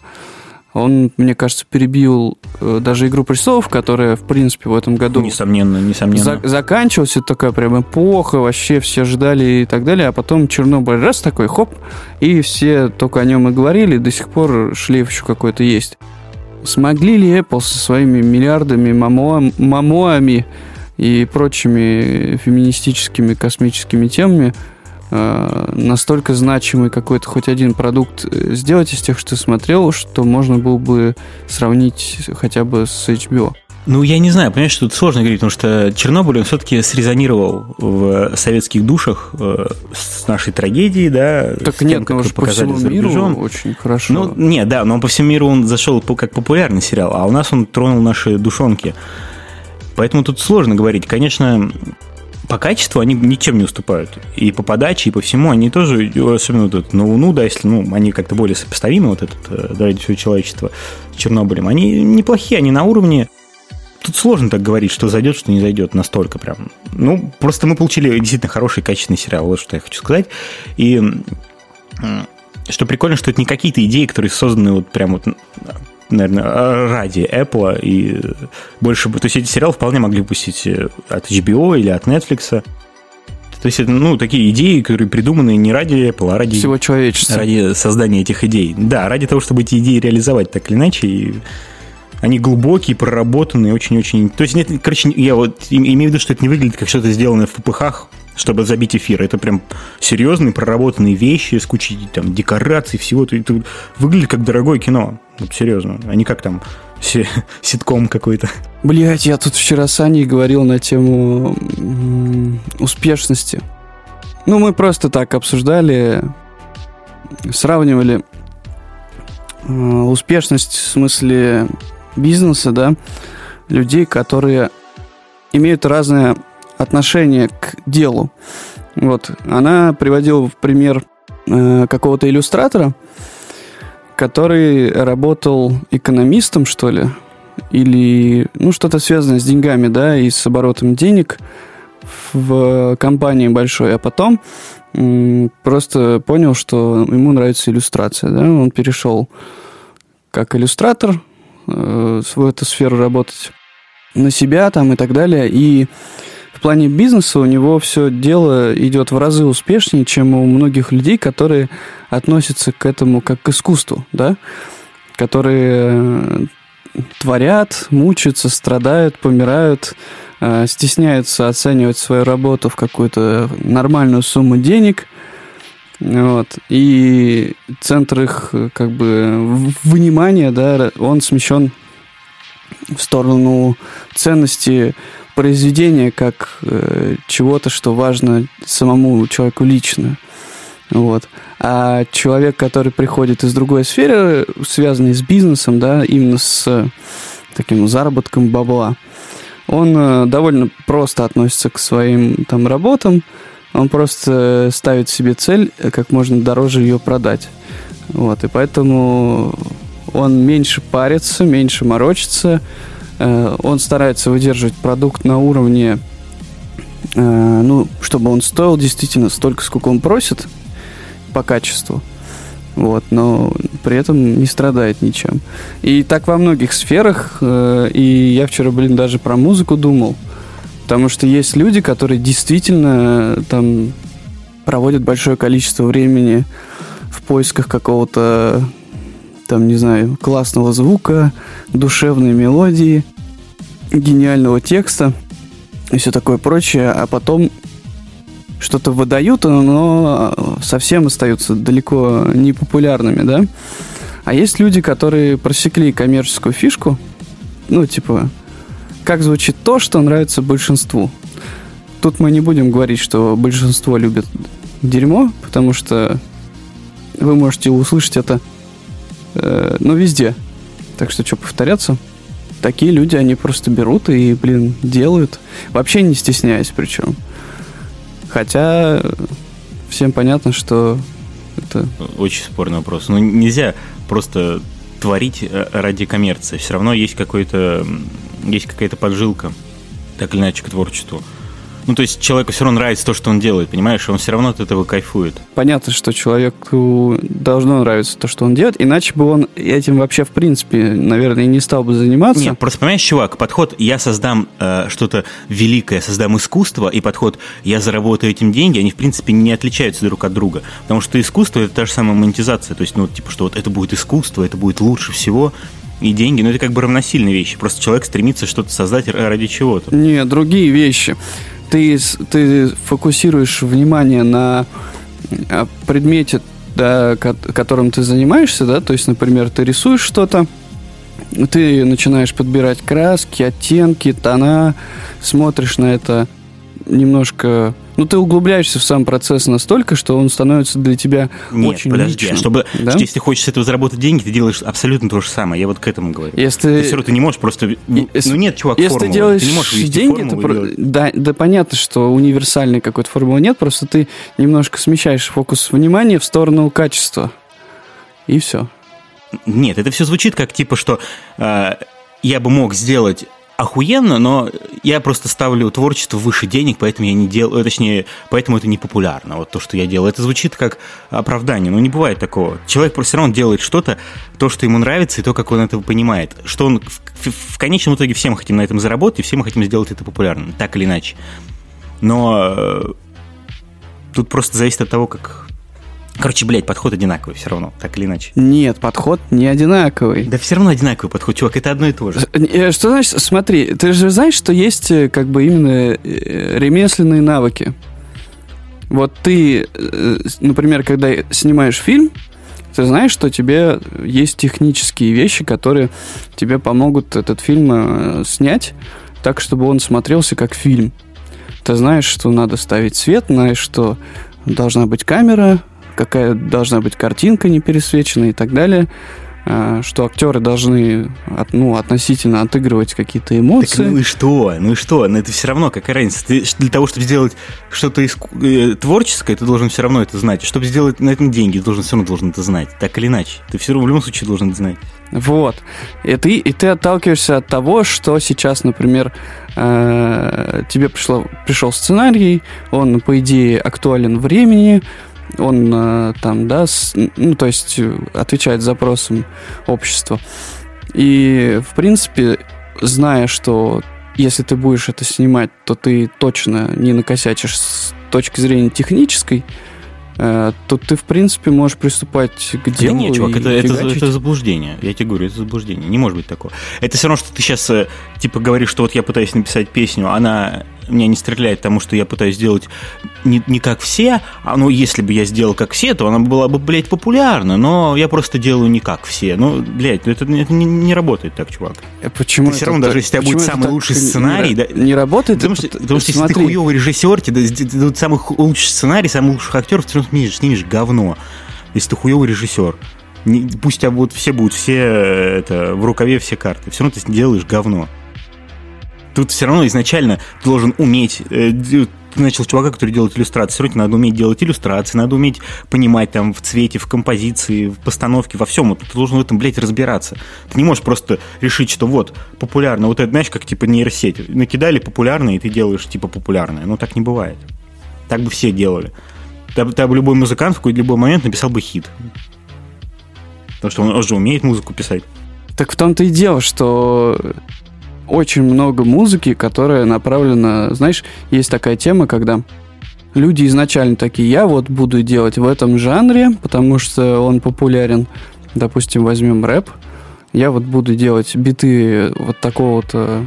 он, мне кажется, перебил э, даже «Игру престолов», которая, в принципе, в этом году... Несомненно, несомненно. За- заканчивалась, это такая прям эпоха, вообще все ждали и так далее, а потом Чернобыль раз такой, хоп, и все только о нем и говорили, до сих пор шлейф еще какой-то есть. Смогли ли Apple со своими миллиардами мамо, мамоами и прочими феминистическими космическими темами э, настолько значимый какой-то хоть один продукт э, сделать из тех, что смотрел, что можно было бы сравнить хотя бы с HBO? Ну, я не знаю, понимаешь, тут сложно говорить, потому что Чернобыль, он все-таки срезонировал в советских душах э, с нашей трагедией, да. Так тем, нет, ну уж по всему миру рубежом. очень хорошо. Ну, нет, да, но он по всему миру он зашел как популярный сериал, а у нас он тронул наши душонки. Поэтому тут сложно говорить. Конечно, по качеству они ничем не уступают. И по подаче, и по всему они тоже, особенно вот этот на Луну, да, если ну, они как-то более сопоставимы, вот этот э, да, ради всего человечества с Чернобылем, они неплохие, они на уровне. Тут сложно так говорить, что зайдет, что не зайдет настолько прям. Ну, просто мы получили действительно хороший, качественный сериал, вот что я хочу сказать. И что прикольно, что это не какие-то идеи, которые созданы вот прям вот наверное, ради Apple и больше... То есть эти сериалы вполне могли выпустить э, от HBO или от Netflix. То есть это, ну, такие идеи, которые придуманы не ради Apple, а ради, Всего человечества. ради создания этих идей. Да, ради того, чтобы эти идеи реализовать так или иначе. И они глубокие, проработанные, очень-очень... То есть, нет, короче, я вот им- имею в виду, что это не выглядит как что-то сделанное в ППХ, чтобы забить эфир. Это прям серьезные, проработанные вещи с кучей там декораций, всего. Это, выглядит как дорогое кино. Вот серьезно. А не как там си- ситком какой-то. Блять, я тут вчера с Аней говорил на тему успешности. Ну, мы просто так обсуждали, сравнивали э, успешность в смысле бизнеса, да, людей, которые имеют разное отношение к делу. Вот, она приводила в пример э, какого-то иллюстратора, который работал экономистом, что ли, или ну что-то связанное с деньгами, да, и с оборотом денег в компании большой, а потом просто понял, что ему нравится иллюстрация, да, он перешел как иллюстратор э, в эту сферу работать на себя там и так далее, и в плане бизнеса у него все дело идет в разы успешнее, чем у многих людей, которые относятся к этому как к искусству, да, которые э, творят, мучаются, страдают, помирают, э, стесняются оценивать свою работу в какую-то нормальную сумму денег. Вот. И центр их как бы внимания, да, он смещен в сторону ценности произведения как э, чего-то, что важно самому человеку лично. Вот. А человек, который приходит из другой сферы, связанной с бизнесом, да, именно с таким заработком бабла, он э, довольно просто относится к своим там работам, он просто ставит себе цель, э, как можно дороже ее продать. Вот, и поэтому он меньше парится, меньше морочится, э, он старается выдерживать продукт на уровне, э, ну, чтобы он стоил действительно столько, сколько он просит по качеству. Вот, но при этом не страдает ничем. И так во многих сферах, э, и я вчера, блин, даже про музыку думал. Потому что есть люди, которые действительно э, там проводят большое количество времени в поисках какого-то, там, не знаю, классного звука, душевной мелодии, гениального текста и все такое прочее, а потом что-то выдают, но совсем остаются далеко не популярными, да? А есть люди, которые просекли коммерческую фишку, ну, типа, как звучит то, что нравится большинству. Тут мы не будем говорить, что большинство любит дерьмо, потому что вы можете услышать это, э, ну, везде. Так что, что повторяться? Такие люди, они просто берут и, блин, делают, вообще не стесняясь причем. Хотя э, всем понятно, что это... Очень спорный вопрос. Ну, нельзя просто творить э, ради коммерции. Все равно есть какой-то есть какая-то поджилка, так или иначе, к творчеству. Ну, то есть человеку все равно нравится то, что он делает, понимаешь? Он все равно от этого кайфует. Понятно, что человеку должно нравиться то, что он делает, иначе бы он этим вообще, в принципе, наверное, не стал бы заниматься. Нет, просто понимаешь, чувак, подход «я создам э, что-то великое, создам искусство», и подход «я заработаю этим деньги», они, в принципе, не отличаются друг от друга. Потому что искусство – это та же самая монетизация. То есть, ну, типа, что вот это будет искусство, это будет лучше всего, и деньги, ну, это как бы равносильные вещи. Просто человек стремится что-то создать ради чего-то. Не, другие вещи. Ты, ты фокусируешь внимание на а, предмете, да, ко- которым ты занимаешься, да, то есть, например, ты рисуешь что-то, ты начинаешь подбирать краски, оттенки, тона, смотришь на это немножко... Ну, ты углубляешься в сам процесс настолько, что он становится для тебя Нет, очень подожди, а личным. чтобы, Да? что если ты хочешь с этого заработать деньги, ты делаешь абсолютно то же самое. Я вот к этому говорю. Если Ты все равно ты не можешь просто... Ну, если- нет, чувак, Если формулы. ты делаешь не можешь деньги, и про- да, да понятно, что универсальной какой-то формулы нет, просто ты немножко смещаешь фокус внимания в сторону качества. И все. Нет, это все звучит как типа, что э, я бы мог сделать охуенно, но я просто ставлю творчество выше денег, поэтому я не делаю, точнее, поэтому это не популярно, вот то, что я делаю. Это звучит как оправдание, но не бывает такого. Человек просто все равно делает что-то, то, что ему нравится, и то, как он это понимает. Что он в, в- в конечном итоге все мы хотим на этом заработать, и все мы хотим сделать это популярным, так или иначе. Но э, тут просто зависит от того, как... Короче, блядь, подход одинаковый все равно, так или иначе. Нет, подход не одинаковый. Да все равно одинаковый подход, чувак, это одно и то же. Э, Что значит, смотри, ты же знаешь, что есть э, как бы именно э, ремесленные навыки. Вот ты, э, например, когда снимаешь фильм, ты знаешь, что тебе есть технические вещи, которые тебе помогут этот фильм э, снять так, чтобы он смотрелся как фильм. Ты знаешь, что надо ставить свет, знаешь, что должна быть камера, какая должна быть картинка не пересвеченная и так далее, а, что актеры должны ну, относительно отыгрывать какие-то Так эмоции. ну и что? Ну и что? Но это все равно какая разница. Ты для того, чтобы сделать что-то иску- э, творческое, ты должен все равно это знать. Чтобы сделать на этом деньги, ты должен все равно должен это знать. Так или иначе. Ты все равно в любом случае должен это знать. Вот. И ты, и ты отталкиваешься от того, что сейчас, например, э, тебе пришло, пришел сценарий, он, по идее, актуален времени, он э, там, да, с- ну, то есть э, отвечает запросам общества. И, в принципе, зная, что если ты будешь это снимать, то ты точно не накосячишь с точки зрения технической, э, то ты, в принципе, можешь приступать к Да делу нет, чувак, это, это, это заблуждение. Я тебе говорю, это заблуждение. Не может быть такого. Это все равно, что ты сейчас типа говоришь, что вот я пытаюсь написать песню, она меня не стреляет, потому что я пытаюсь сделать не, не как все, а ну если бы я сделал как все, то она была бы, блядь, популярна, но я просто делаю не как все. Ну, блядь, ну это, это не, не работает так, чувак. Э, Почему Ты это равно, так- даже если у тебя будет самый лучший сценарий, не, да- не работает? Потому что, пот- потому что если ты хуёвый режиссер, тебе да- да- да- самый лучший сценарий, самых лучших актеров, ты все равно снимешь, снимешь говно. Если ты хуёвый режиссер. Не- пусть у тебя будут, все будут все э, это, в рукаве все карты. Все равно ты делаешь говно. Тут все равно изначально ты должен уметь. э, ты начал чувака, который делает иллюстрации. Все надо уметь делать иллюстрации, надо уметь понимать там в цвете, в композиции, в постановке, во всем. Вот Ты должен в этом, блядь, разбираться. Ты не можешь просто решить, что вот, популярно. Вот это, знаешь, как типа нейросеть. Накидали популярное, и ты делаешь типа популярное. Но так не бывает. Так бы все делали. Там, там любой музыкант в какой-то любой момент написал бы хит. Потому что он, он же умеет музыку писать. Так в том-то и дело, что очень много музыки, которая направлена... Знаешь, есть такая тема, когда люди изначально такие, я вот буду делать в этом жанре, потому что он популярен. Допустим, возьмем рэп. Я вот буду делать биты вот такого вот э,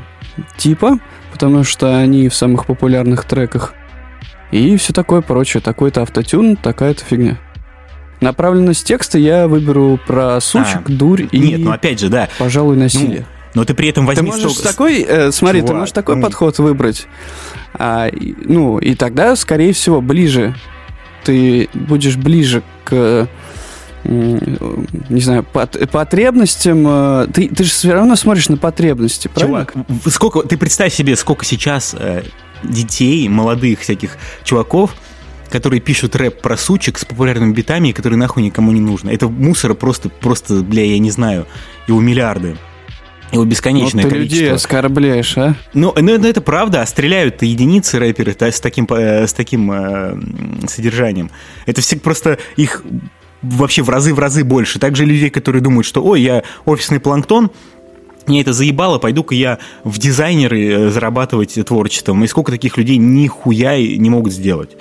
типа, потому что они в самых популярных треках. И все такое прочее. Такой-то автотюн, такая-то фигня. Направленность текста я выберу про сучек, дурь и, Нет, ну опять же, да. пожалуй, насилие. Но ты при этом Ты возьми можешь столько- такой, э, смотри, ты Чувак, можешь такой ну. подход выбрать. А, и- ну, и тогда, скорее всего, ближе. Ты будешь ближе к не знаю, пот- потребностям. э, Ты, ты же все равно смотришь на потребности, правильно? Чувак, сколько, ты представь себе, сколько сейчас э, детей, молодых всяких чуваков, которые пишут рэп про сучек с популярными битами, которые нахуй никому не нужны. Это мусора просто, просто, бля, я не знаю, его миллиарды. Его Вот бесконечное ты количество. людей оскорбляешь, а? Ну, ну, ну, это правда, а стреляют-то единицы рэперы та- с таким, э, с таким э, содержанием. Это все просто их вообще в разы в разы больше. Также людей, которые думают, что ой, я офисный планктон, мне это заебало, пойду-ка я в дизайнеры э, зарабатывать творчеством. И сколько таких людей нихуя не могут сделать.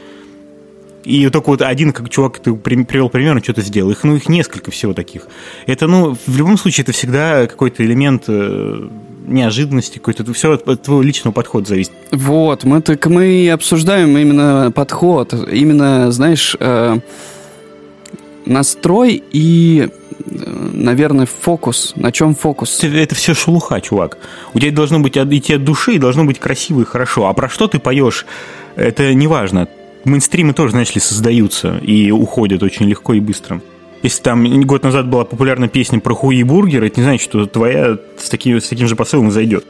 И только вот один, как чувак, ты при- привел пример, он что-то сделал. Их, ну, их несколько всего таких. Это, ну, в любом случае, это всегда какой-то элемент э, неожиданности, какой-то, все от, от твоего личного подхода зависит. Вот, мы так мы обсуждаем именно подход, именно, знаешь, э, настрой и э, наверное, фокус. На чем фокус? Это, это все шелуха, чувак. У тебя должно быть идти от души, и должно быть красиво и хорошо. А про что ты поешь, это не важно. Мейнстримы тоже, знаешь ли, создаются и уходят очень легко и быстро. Если там год назад была популярна песня про хуи и бургер, это не значит, что твоя с таким, с таким же посылом зайдет.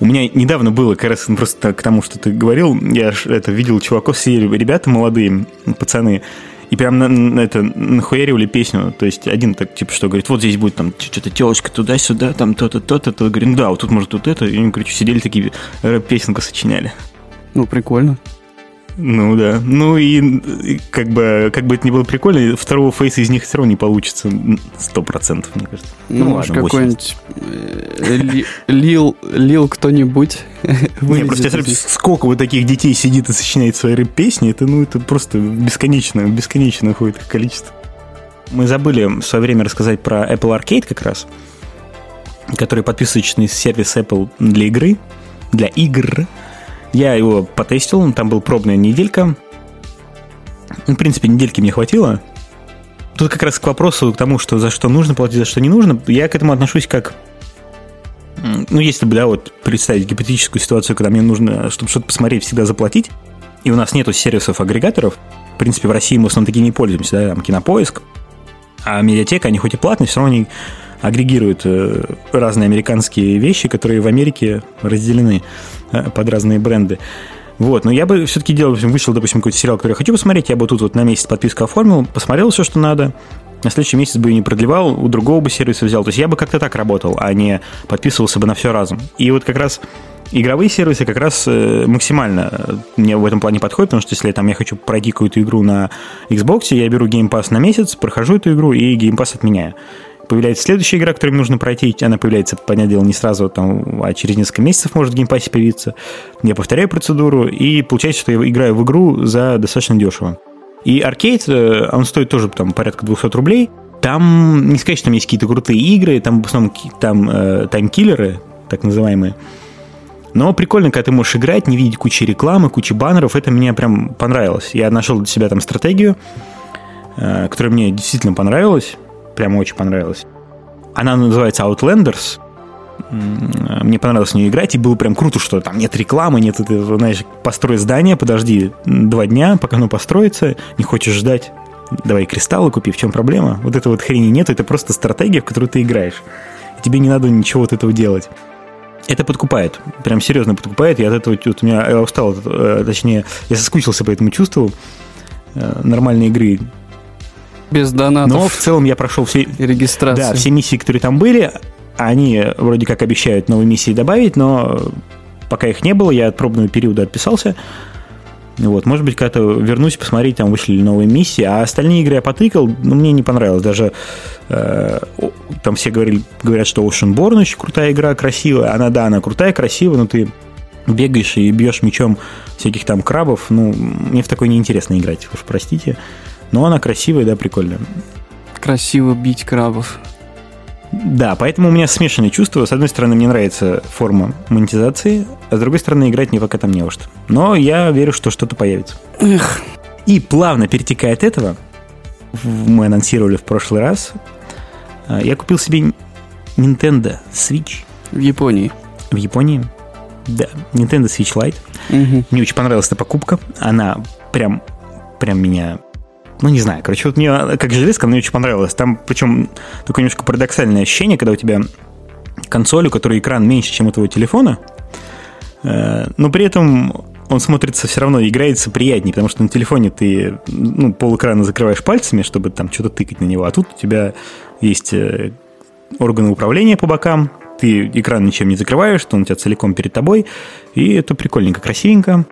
У меня недавно было, как раз просто к тому, что ты говорил, я это видел чуваков, все ребята молодые, пацаны, и прям на, на это нахуяривали песню. То есть один так, типа, что говорит, вот здесь будет там что-то телочка туда-сюда, там то-то, то-то, то. Говорит, ну да, вот тут может тут это. И они, короче, сидели такие рэп-песенку сочиняли. Ну, прикольно. Ну да. Ну и как бы, как бы это ни было прикольно, второго фейса из них все равно не получится сто процентов, мне кажется. Ну, ну ладно, какой-нибудь э, лил, лил кто-нибудь. Не, просто сколько вот таких детей сидит и сочиняет свои рэп-песни, это, ну, это просто бесконечно, бесконечно ходит количество. Мы забыли в свое время рассказать про Apple Arcade как раз, который подписочный сервис Apple для игры, для игр, я его потестил, там была пробная неделька. Ну, в принципе, недельки мне хватило. Тут как раз к вопросу, к тому, что за что нужно платить, за что не нужно, я к этому отношусь как... Ну, если бы, да, вот представить гипотетическую ситуацию, когда мне нужно, чтобы что-то посмотреть, всегда заплатить, и у нас нету сервисов-агрегаторов, в принципе, в России мы в основном такие не пользуемся, да, там, кинопоиск, а медиатека, они хоть и платные, все равно они агрегируют э, разные американские вещи, которые в Америке разделены под разные бренды. Вот, но я бы все-таки делал, вышел, допустим, какой-то сериал, который я хочу посмотреть, я бы тут вот на месяц подписку оформил, посмотрел все, что надо, на следующий месяц бы не продлевал, у другого бы сервиса взял. То есть я бы как-то так работал, а не подписывался бы на все разом. И вот как раз игровые сервисы как раз э, максимально мне в этом плане подходят, потому что если там я хочу пройти какую-то игру на Xbox, я беру Game Pass на месяц, прохожу эту игру и Game Pass отменяю появляется следующая игра, которую нужно пройти, она появляется, понятное дело, не сразу, там, а через несколько месяцев может в Game Pass'е появиться. Я повторяю процедуру, и получается, что я играю в игру за достаточно дешево. И аркейд, э, он стоит тоже там порядка 200 рублей. Там, не сказать, что там есть какие-то крутые игры, там в основном там э, таймкиллеры, так называемые. Но прикольно, когда ты можешь играть, не видеть кучи рекламы, кучи баннеров, это мне прям понравилось. Я нашел для себя там стратегию, э, которая мне действительно понравилась прямо очень понравилась. Она называется Outlanders. Мне понравилось в нее играть, и было прям круто, что там нет рекламы, нет, ты, знаешь, построй здание, подожди два дня, пока оно построится, не хочешь ждать, давай кристаллы купи, в чем проблема? Вот этого вот хрени нет, это просто стратегия, в которую ты играешь. И тебе не надо ничего вот этого делать. Это подкупает, прям серьезно подкупает, я от этого вот у меня я устал, э, точнее, я соскучился по этому чувству э, нормальной игры без донатов. Но в целом я прошел все... Регистрации. Да, все миссии, которые там были, они вроде как обещают новые миссии добавить, но пока их не было, я от пробного периода отписался. Вот, может быть, когда-то вернусь, посмотреть, там вышли ли новые миссии. А остальные игры я потыкал, но мне не понравилось. Даже э, там все говорили, говорят, что Oceanborn очень крутая игра, красивая. Она, да, она крутая, красивая, но ты бегаешь и бьешь мечом всяких там крабов. Ну, мне в такой неинтересно играть, уж простите. Но она красивая, да, прикольная. Красиво бить крабов. Да, поэтому у меня смешанные чувства. С одной стороны, мне нравится форма монетизации, а с другой стороны, играть мне пока там не во что. Но я верю, что что-то появится. Эх. И плавно перетекая от этого, мы анонсировали в прошлый раз, а, я купил себе Nintendo Switch. В Японии. В Японии, да. Nintendo Switch Lite. Угу. Мне очень понравилась эта покупка. Она прям, прям меня ну, не знаю, короче, вот мне как железка мне очень понравилось. Там, причем, такое немножко парадоксальное ощущение, когда у тебя консоль, у которой экран меньше, чем у твоего телефона, э, но при этом он смотрится все равно, играется приятнее, потому что на телефоне ты ну, пол экрана закрываешь пальцами, чтобы там что-то тыкать на него, а тут у тебя есть э, органы управления по бокам, ты экран ничем не закрываешь, он у тебя целиком перед тобой, и это прикольненько, красивенько.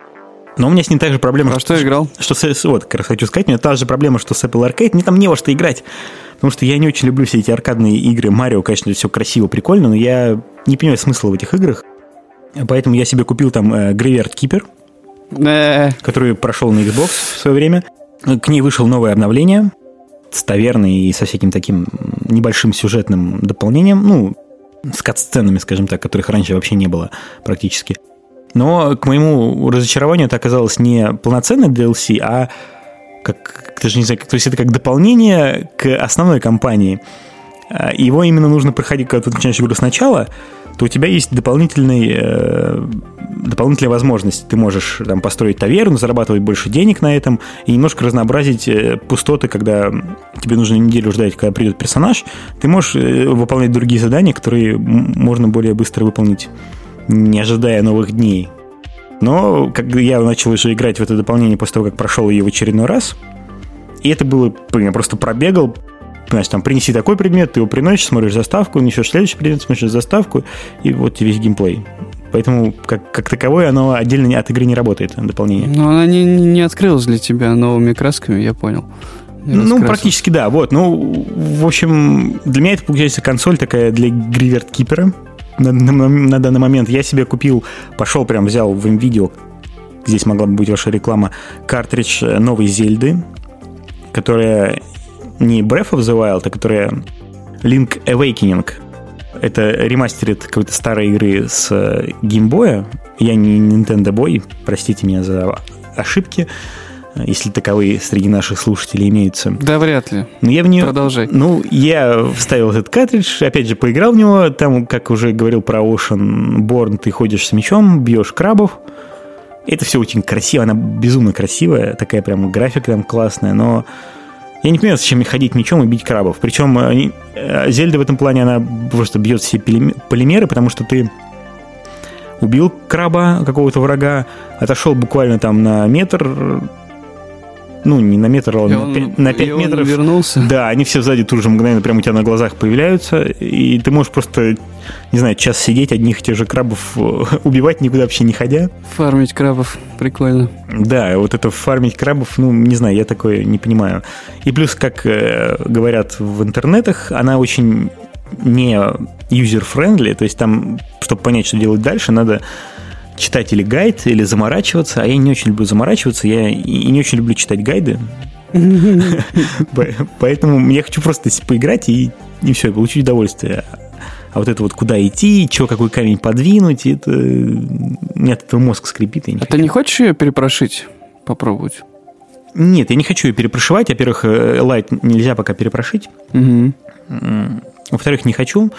Но у меня с ним та же проблема. А что, что играл? Что, что, вот, как раз хочу сказать, у меня та же проблема, что с Apple Arcade. Мне там не во что играть. Потому что я не очень люблю все эти аркадные игры. Марио, конечно, все красиво, прикольно, но я не понимаю смысла в этих играх. Поэтому я себе купил там э, Graveyard Keeper, э. который прошел на Xbox в свое время. К ней вышло новое обновление с таверной и со всяким таким небольшим сюжетным дополнением. Ну, с кат-сценами, скажем так, которых раньше вообще не было практически. Но, к моему разочарованию, это оказалось не полноценный DLC, а как, даже не знаю, то есть это как дополнение к основной кампании. а, его именно нужно проходить, когда ты начинаешь игру сначала, то у тебя есть дополнительный, э, дополнительная возможность. Ты можешь там, построить таверну, зарабатывать больше денег на этом и немножко разнообразить э, пустоты, когда тебе нужно неделю ждать, когда придет персонаж. Ты можешь э, выполнять другие задания, которые можно более быстро выполнить, не ожидая новых дней. Но когда я начал уже играть в это дополнение после того, как прошел ее в очередной раз, и это было, я просто пробегал, понимаешь, там принеси такой предмет, ты его приносишь, смотришь заставку, несешь следующий предмет, смотришь заставку, и вот тебе весь геймплей. Поэтому как, как таковое оно отдельно от игры не работает, дополнение. Но она не, не открылась для тебя новыми красками, я понял. Ну, практически да. Вот, ну, в общем, для меня это получается консоль такая для Гриверт Кипера на, на, на данный момент. Я себе купил, пошел прям взял в видео, здесь могла бы быть ваша реклама, картридж новой Зельды, которая не Breath of the Wild, а которая Link Awakening. Это ремастерит какой-то старой игры с геймбоя. Я не Nintendo Boy, простите меня за ошибки, если таковые среди наших слушателей имеются. Да, вряд ли. Но я в нее... Продолжай. Ну, я вставил этот картридж, опять же, поиграл в него. Там, как уже говорил про Ocean Born, ты ходишь с мечом, бьешь крабов. Это все очень красиво, она безумно красивая, такая прям графика там классная, но я не понимаю, зачем ходить мечом и бить крабов. Причем они, э, Зельда в этом плане, она просто бьет все полимеры, потому что ты убил краба, какого-то врага, отошел буквально там на метр, ну, не на метр, а на, 5, на 5 метров. вернулся. Да, они все сзади тут же мгновенно прямо у тебя на глазах появляются, и ты можешь просто, не знаю, час сидеть, одних и тех же крабов э, убивать, никуда вообще не ходя. Фармить крабов, прикольно. Да, вот это фармить крабов, ну, не знаю, я такое не понимаю. И плюс, как э, говорят в интернетах, она очень не user-friendly, то есть там, чтобы понять, что делать дальше, надо читать или гайд, или заморачиваться, а я не очень люблю заморачиваться, я и не очень люблю читать гайды. Поэтому я хочу просто поиграть и, и все, получить удовольствие. А вот это вот куда идти, что, какой камень подвинуть, это... У меня от этого мозг скрипит. а ты не хочешь ее перепрошить? Попробовать? Нет, я не хочу ее перепрошивать. Во-первых, Light нельзя пока перепрошить. Угу. Во-вторых, не хочу.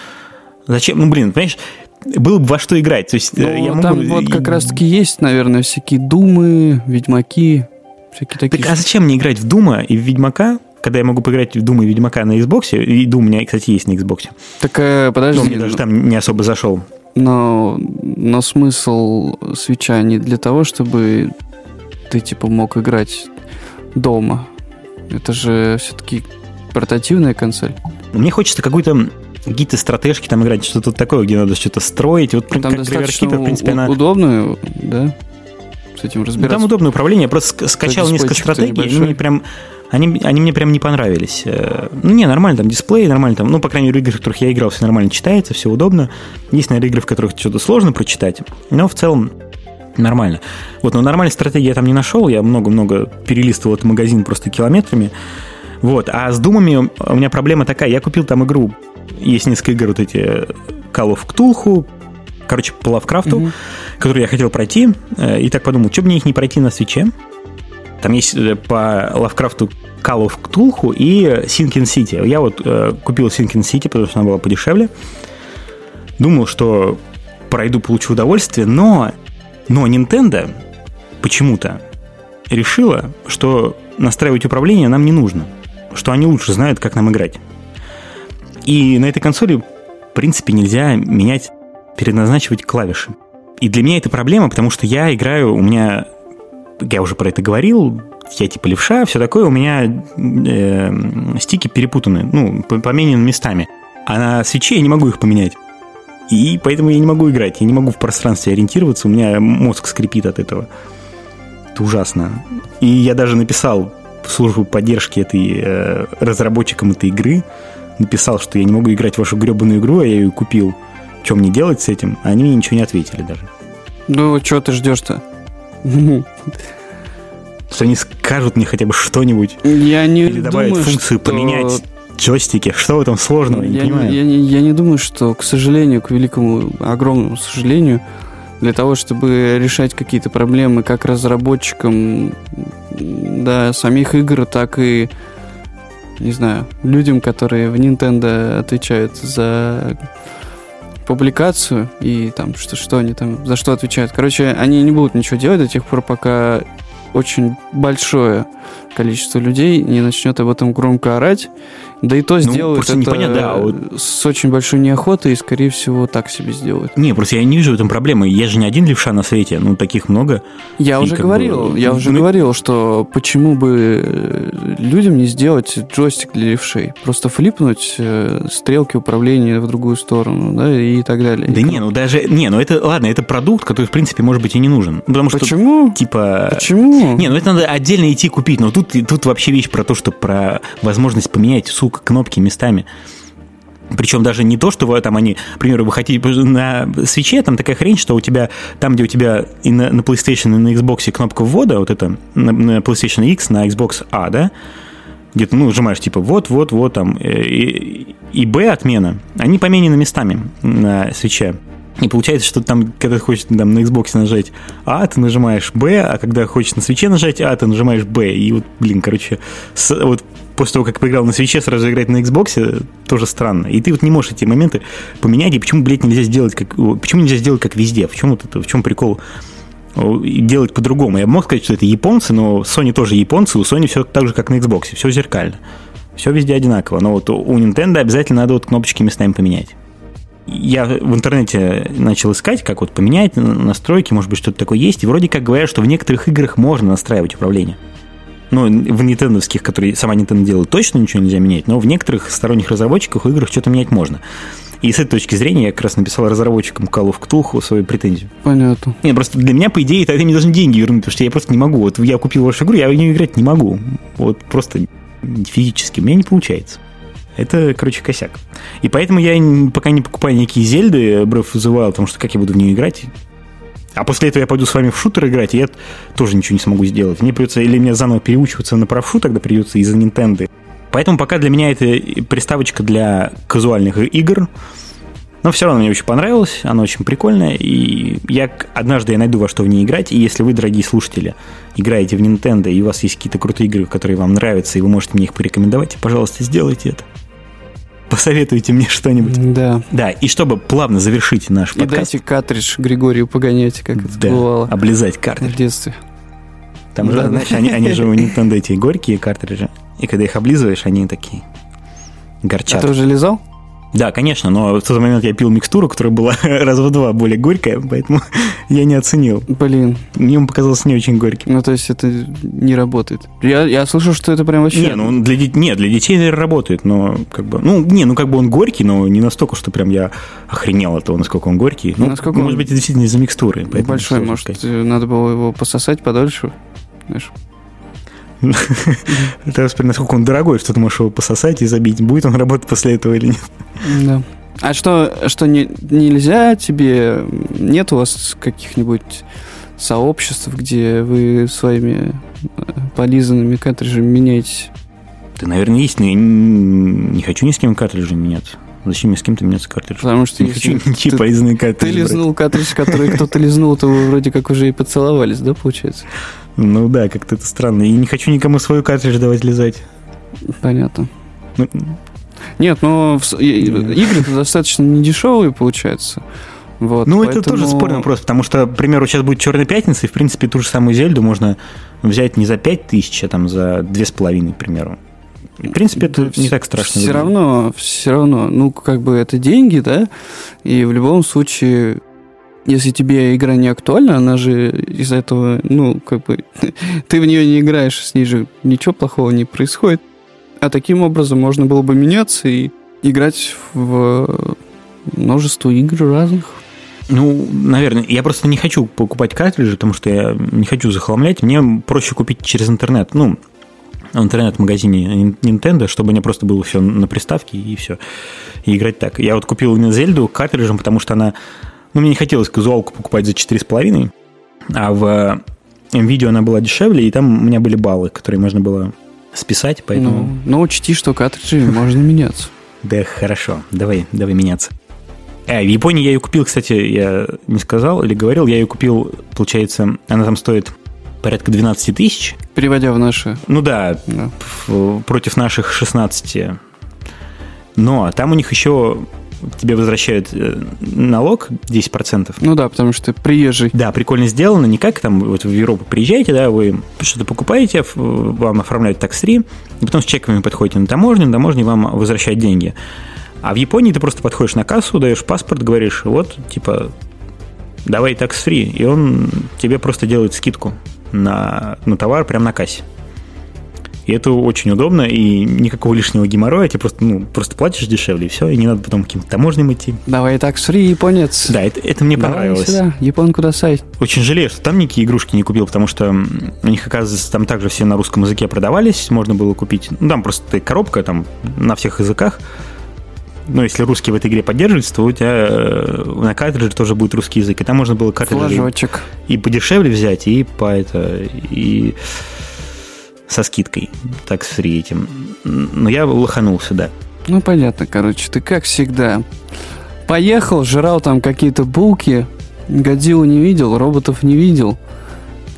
Зачем? Ну, блин, понимаешь, было бы во что играть. То есть, ну, я там могу... вот как раз-таки есть, наверное, всякие Думы, Ведьмаки, всякие такие. Так, а зачем мне играть в Дума и в Ведьмака, когда я могу поиграть в Дума и Ведьмака на Xbox, и Doom у меня, кстати, есть на Xbox. Так, э, подожди. Но мне даже там не особо зашел. Но, но смысл свеча не для того, чтобы ты, типа, мог играть дома. Это же все-таки портативная консоль. Мне хочется какую-то какие-то стратежки там играть, что-то такое, где надо что-то строить. Вот там как достаточно в принципе, она... удобную, да? С этим разбираться. Ну, там удобное управление. Я просто скачал несколько стратегий, они мне прям они, они мне прям не понравились. Э, ну, не, нормально там дисплей, нормально там, ну, по крайней мере, игры, в которых я играл, все нормально читается, все удобно. Есть, наверное, игры, в которых что-то сложно прочитать, но в целом нормально. Вот, но нормальной стратегии я там не нашел, я много-много перелистывал этот магазин просто километрами. Вот, а с Думами у меня проблема такая, я купил там игру есть несколько игр, вот эти Call of Cthulhu, короче, по Лавкрафту, угу. которые я хотел пройти, э, и так подумал, что бы мне их не пройти на свече. Там есть э, по Лавкрафту Call of Cthulhu и Sinking City. Я вот э, купил Sinking City, потому что она была подешевле. Думал, что пройду, получу удовольствие, но, но Nintendo почему-то решила, что настраивать управление нам не нужно, что они лучше знают, как нам играть. И на этой консоли, в принципе, нельзя менять, переназначивать клавиши. И для меня это проблема, потому что я играю, у меня, я уже про это говорил, я типа левша, все такое, у меня э, стики перепутаны, ну, поменены местами. А на свече я не могу их поменять. И поэтому я не могу играть, я не могу в пространстве ориентироваться, у меня мозг скрипит от этого. Это ужасно. И я даже написал в службу поддержки этой э, разработчикам этой игры, написал, что я не могу играть в вашу гребаную игру, а я ее купил. Что мне делать с этим? А они мне ничего не ответили даже. Ну, что ты ждешь-то? Что они скажут мне хотя бы что-нибудь. Я не Или добавят думаю, функцию что... поменять джойстики. Что в этом сложного? Я, я, не понимаю. Я, я, я не думаю, что, к сожалению, к великому, огромному сожалению, для того, чтобы решать какие-то проблемы как разработчикам да, самих игр, так и не знаю, людям, которые в Nintendo отвечают за публикацию и там что, что они там за что отвечают. Короче, они не будут ничего делать до тех пор, пока очень большое количество людей не начнет об этом громко орать. Да и то Ну, сделают просто это непонятно, да, вот- с очень большой неохотой и, скорее всего, так себе сделают. Не, просто я не вижу в этом проблемы. Я же не один левша на свете, ну, таких много. Я И уже как говорил, бы, я уже ну- говорил, что почему бы э, людям не сделать джойстик для левшей, просто флипнуть э, стрелки управления в другую сторону, да, и так далее. Да не, ну даже... Не, ну это... Ладно, это продукт, который, в принципе, может быть и не нужен. Потому что, Почему? типа... Почему? Не, ну это надо отдельно идти купить. Но тут, тут вообще вещь про то, что про возможность поменять, сука, кнопки местами. Причем даже не то, что вы, там они, к примеру, вы хотите на свече, там такая хрень, что у тебя, там, где у тебя и на, на PlayStation, и на Xbox кнопка ввода, вот это, на, на PlayStation X, на Xbox A, да, где-то, ну, нажимаешь, типа, вот, вот, вот, там, э, и, и B отмена, они поменены местами на свече. И получается, что там, когда хочешь там, на Xbox нажать А, ты нажимаешь Б, а когда хочешь на свече нажать А, ты нажимаешь Б. И вот, блин, короче, с- вот после того, как поиграл на свече, сразу играть на Xbox, тоже странно. И ты вот не можешь эти моменты поменять, и почему, блядь, нельзя сделать как... Почему нельзя сделать как везде? В чем вот это, в чем прикол? Делать по-другому. Я мог сказать, что это японцы, но Sony тоже японцы, у Sony все так же, как на Xbox, все зеркально. Все везде одинаково. Но вот у Nintendo обязательно надо вот кнопочки местами поменять. Я в интернете начал искать, как вот поменять настройки, может быть, что-то такое есть. И вроде как говорят, что в некоторых играх можно настраивать управление. Ну, в нинтендовских, которые сама Nintendo делает, точно ничего нельзя менять, но в некоторых сторонних разработчиках играх что-то менять можно. И с этой точки зрения я как раз написал разработчикам Call of Cthulhu свою претензию. Понятно. Нет, просто для меня, по идее, тогда мне должны деньги вернуть, потому что я просто не могу. Вот я купил вашу игру, я в нее играть не могу. Вот просто физически. У меня не получается. Это, короче, косяк. И поэтому я пока не покупаю никакие Зельды, Breath of потому что как я буду в нее играть? А после этого я пойду с вами в шутер играть, и я тоже ничего не смогу сделать. Мне придется, или мне заново переучиваться на правшу тогда придется из-за Nintendo. Поэтому пока для меня это приставочка для казуальных игр, но все равно мне очень понравилось, она очень прикольная, и я однажды я найду во что в ней играть, и если вы, дорогие слушатели, играете в Nintendo, и у вас есть какие-то крутые игры, которые вам нравятся, и вы можете мне их порекомендовать, пожалуйста, сделайте это. Посоветуйте мне что-нибудь. Да. Да, и чтобы плавно завершить наш И подкаст, дайте картридж Григорию погонять, как это да, бывало облизать карты. в детстве. Там же, Да. знаешь, они, они же у Nintendo эти горькие картриджи, и когда их облизываешь, они такие А горчат. ты уже лизал? Да, конечно, но в тот момент я пил микстуру, которая была раз в два более горькая, поэтому я не оценил. Блин, Мне он показался не очень горьким. ну то есть это не работает. Я, я слышу, что это прям вообще... Не, ну он для, не, для детей, наверное, работает, но как бы, ну, не, ну как бы он горький, но не настолько, что прям я охренел от того, насколько он горький. Ну, Насколько может он быть, это действительно из-за микстуры. большой, может, сказать. надо было его пососать подольше. Знаешь, Это насколько он дорогой, что ты можешь его пососать и забить. Будет он работать после этого или нет? да. А что, что не, нельзя тебе... Нет у вас каких-нибудь сообществ, где вы своими э, полизанными картриджами меняетесь? Да, наверное, есть, но я не, не хочу ни с кем картриджи меняться. Зачем мне с кем-то меняться картриджи? Потому что Не хочу ничьи ты- полезные Ты картриджи. брать. лизнул картридж, который кто-то лизнул, то вы вроде как уже и поцеловались, да, получается? Ну да, как-то это странно. И не хочу никому свой картридж давать лизать. Понятно. Ну, Нет, но в с- и- игры достаточно недешевые, получается. Вот, Ну, это поэтому- тоже спорный вопрос, потому что, к примеру, сейчас будет Черная пятница, и, в принципе, ту же самую Зельду можно взять не за 5 тысяч, а там за 2,5, к примеру. И, в принципе, это не так страшно. Все выглядит. равно, все равно, ну, как бы это деньги, да, и в любом случае, если тебе игра не актуальна, она же из этого, ну, как бы, ты в нее не играешь, с ней же ничего плохого не происходит. А таким образом можно было бы меняться и играть в множество игр разных. Ну, наверное, я просто не хочу покупать картриджи, потому что я не хочу захламлять. Мне проще купить через интернет. Ну, интернет-магазине Nintendo, чтобы мне просто было все на приставке и все. И играть так. Я вот купил Зельду картриджем, потому что она... Ну, мне не хотелось казуалку покупать за 4,5, а в NVIDIA она была дешевле, и там у меня были баллы, которые можно было списать, поэтому... Ну, но учти, что картриджи можно меняться. Да, хорошо, давай, давай меняться. А, в Японии я ее купил, кстати, я не сказал или говорил, я ее купил, получается, она там стоит порядка 12 тысяч. Переводя в наши. Ну да, Да. против наших 16. Но там у них еще тебе возвращают э, налог 10%. Ну да, потому что ты приезжий. Да, прикольно сделано. Не как там вот в Европу приезжаете, да, вы что-то покупаете, вам оформляют такс-фри, и потом с чеками подходите на таможню, на таможне вам возвращают деньги. А в Японии ты просто подходишь на кассу, даешь паспорт, говоришь, вот, типа, давай такс-фри, и он тебе просто делает скидку на, на товар прямо на кассе. И это очень удобно, и никакого лишнего геморроя, тебе просто, ну, просто платишь дешевле, и все, и не надо потом каким-то таможням идти. Давай так фри, японец. Да, это, это мне Давай понравилось. сюда, японку досай. Очень жалею, что там никакие игрушки не купил, потому что у них, оказывается, там также все на русском языке продавались, можно было купить. Ну, там просто коробка там на всех языках. Но если русский в этой игре поддерживается, то у тебя э, на картридже тоже будет русский язык. И там можно было картриджи Флажочек. и подешевле взять, и по это, и со скидкой, так с этим. Но я лоханулся, да. Ну, понятно, короче, ты как всегда. Поехал, жрал там какие-то булки, Годзиллу не видел, роботов не видел.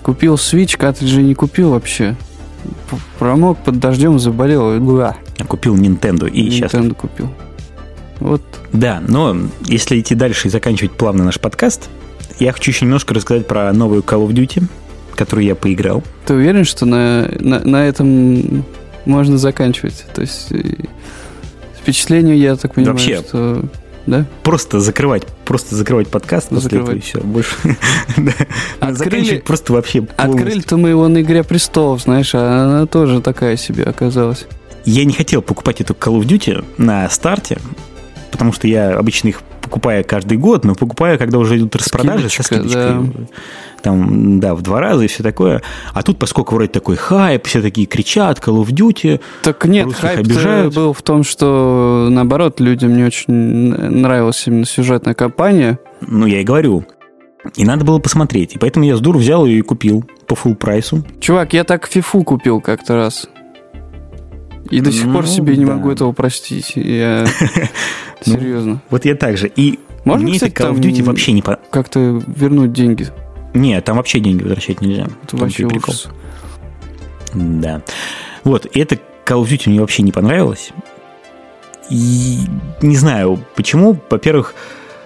Купил Switch, картриджи не купил вообще. Промок под дождем, заболел. Я купил Nintendo и сейчас Nintendo купил. Вот, Да, но если идти дальше и заканчивать плавно наш подкаст, я хочу еще немножко рассказать про новую Call of Duty, которую я поиграл. ты уверен, что на, на, на этом можно заканчивать? То есть э, впечатление, я так понимаю, Вообще. что... Да? Просто закрывать, просто закрывать подкаст после этого и Закрывать. все. Больше. Открыли- заканчивать просто вообще полностью. Открыли-то мы его на «Игре престолов», знаешь, а она тоже такая себе оказалась. Я не хотел покупать эту Call of Duty на старте, потому что я обычно их покупаю каждый год, но покупаю, когда уже идут распродажи со Скидочка, скидочкой. Там, да, в два раза и все такое. А тут, поскольку вроде такой хайп, все такие кричат, Call of Duty, Так нет, хайп обижают. был в том, что наоборот, людям не очень нравилась именно сюжетная кампания. Ну, я и говорю. И надо было посмотреть. И поэтому я с дур взял ее и купил по full прайсу. Чувак, я так фифу купил как-то раз. И до сих пор Ну, себе не да. могу этого простить. Я... Ну, Серьезно. Вот я так же. И Можно, мне кстати, это Call of Duty вообще не по... Как-то вернуть деньги. Нет, там вообще деньги возвращать нельзя. Это вообще прикол. Да. Вот, это Call of Duty мне вообще не понравилось. И не знаю, почему. Во-первых,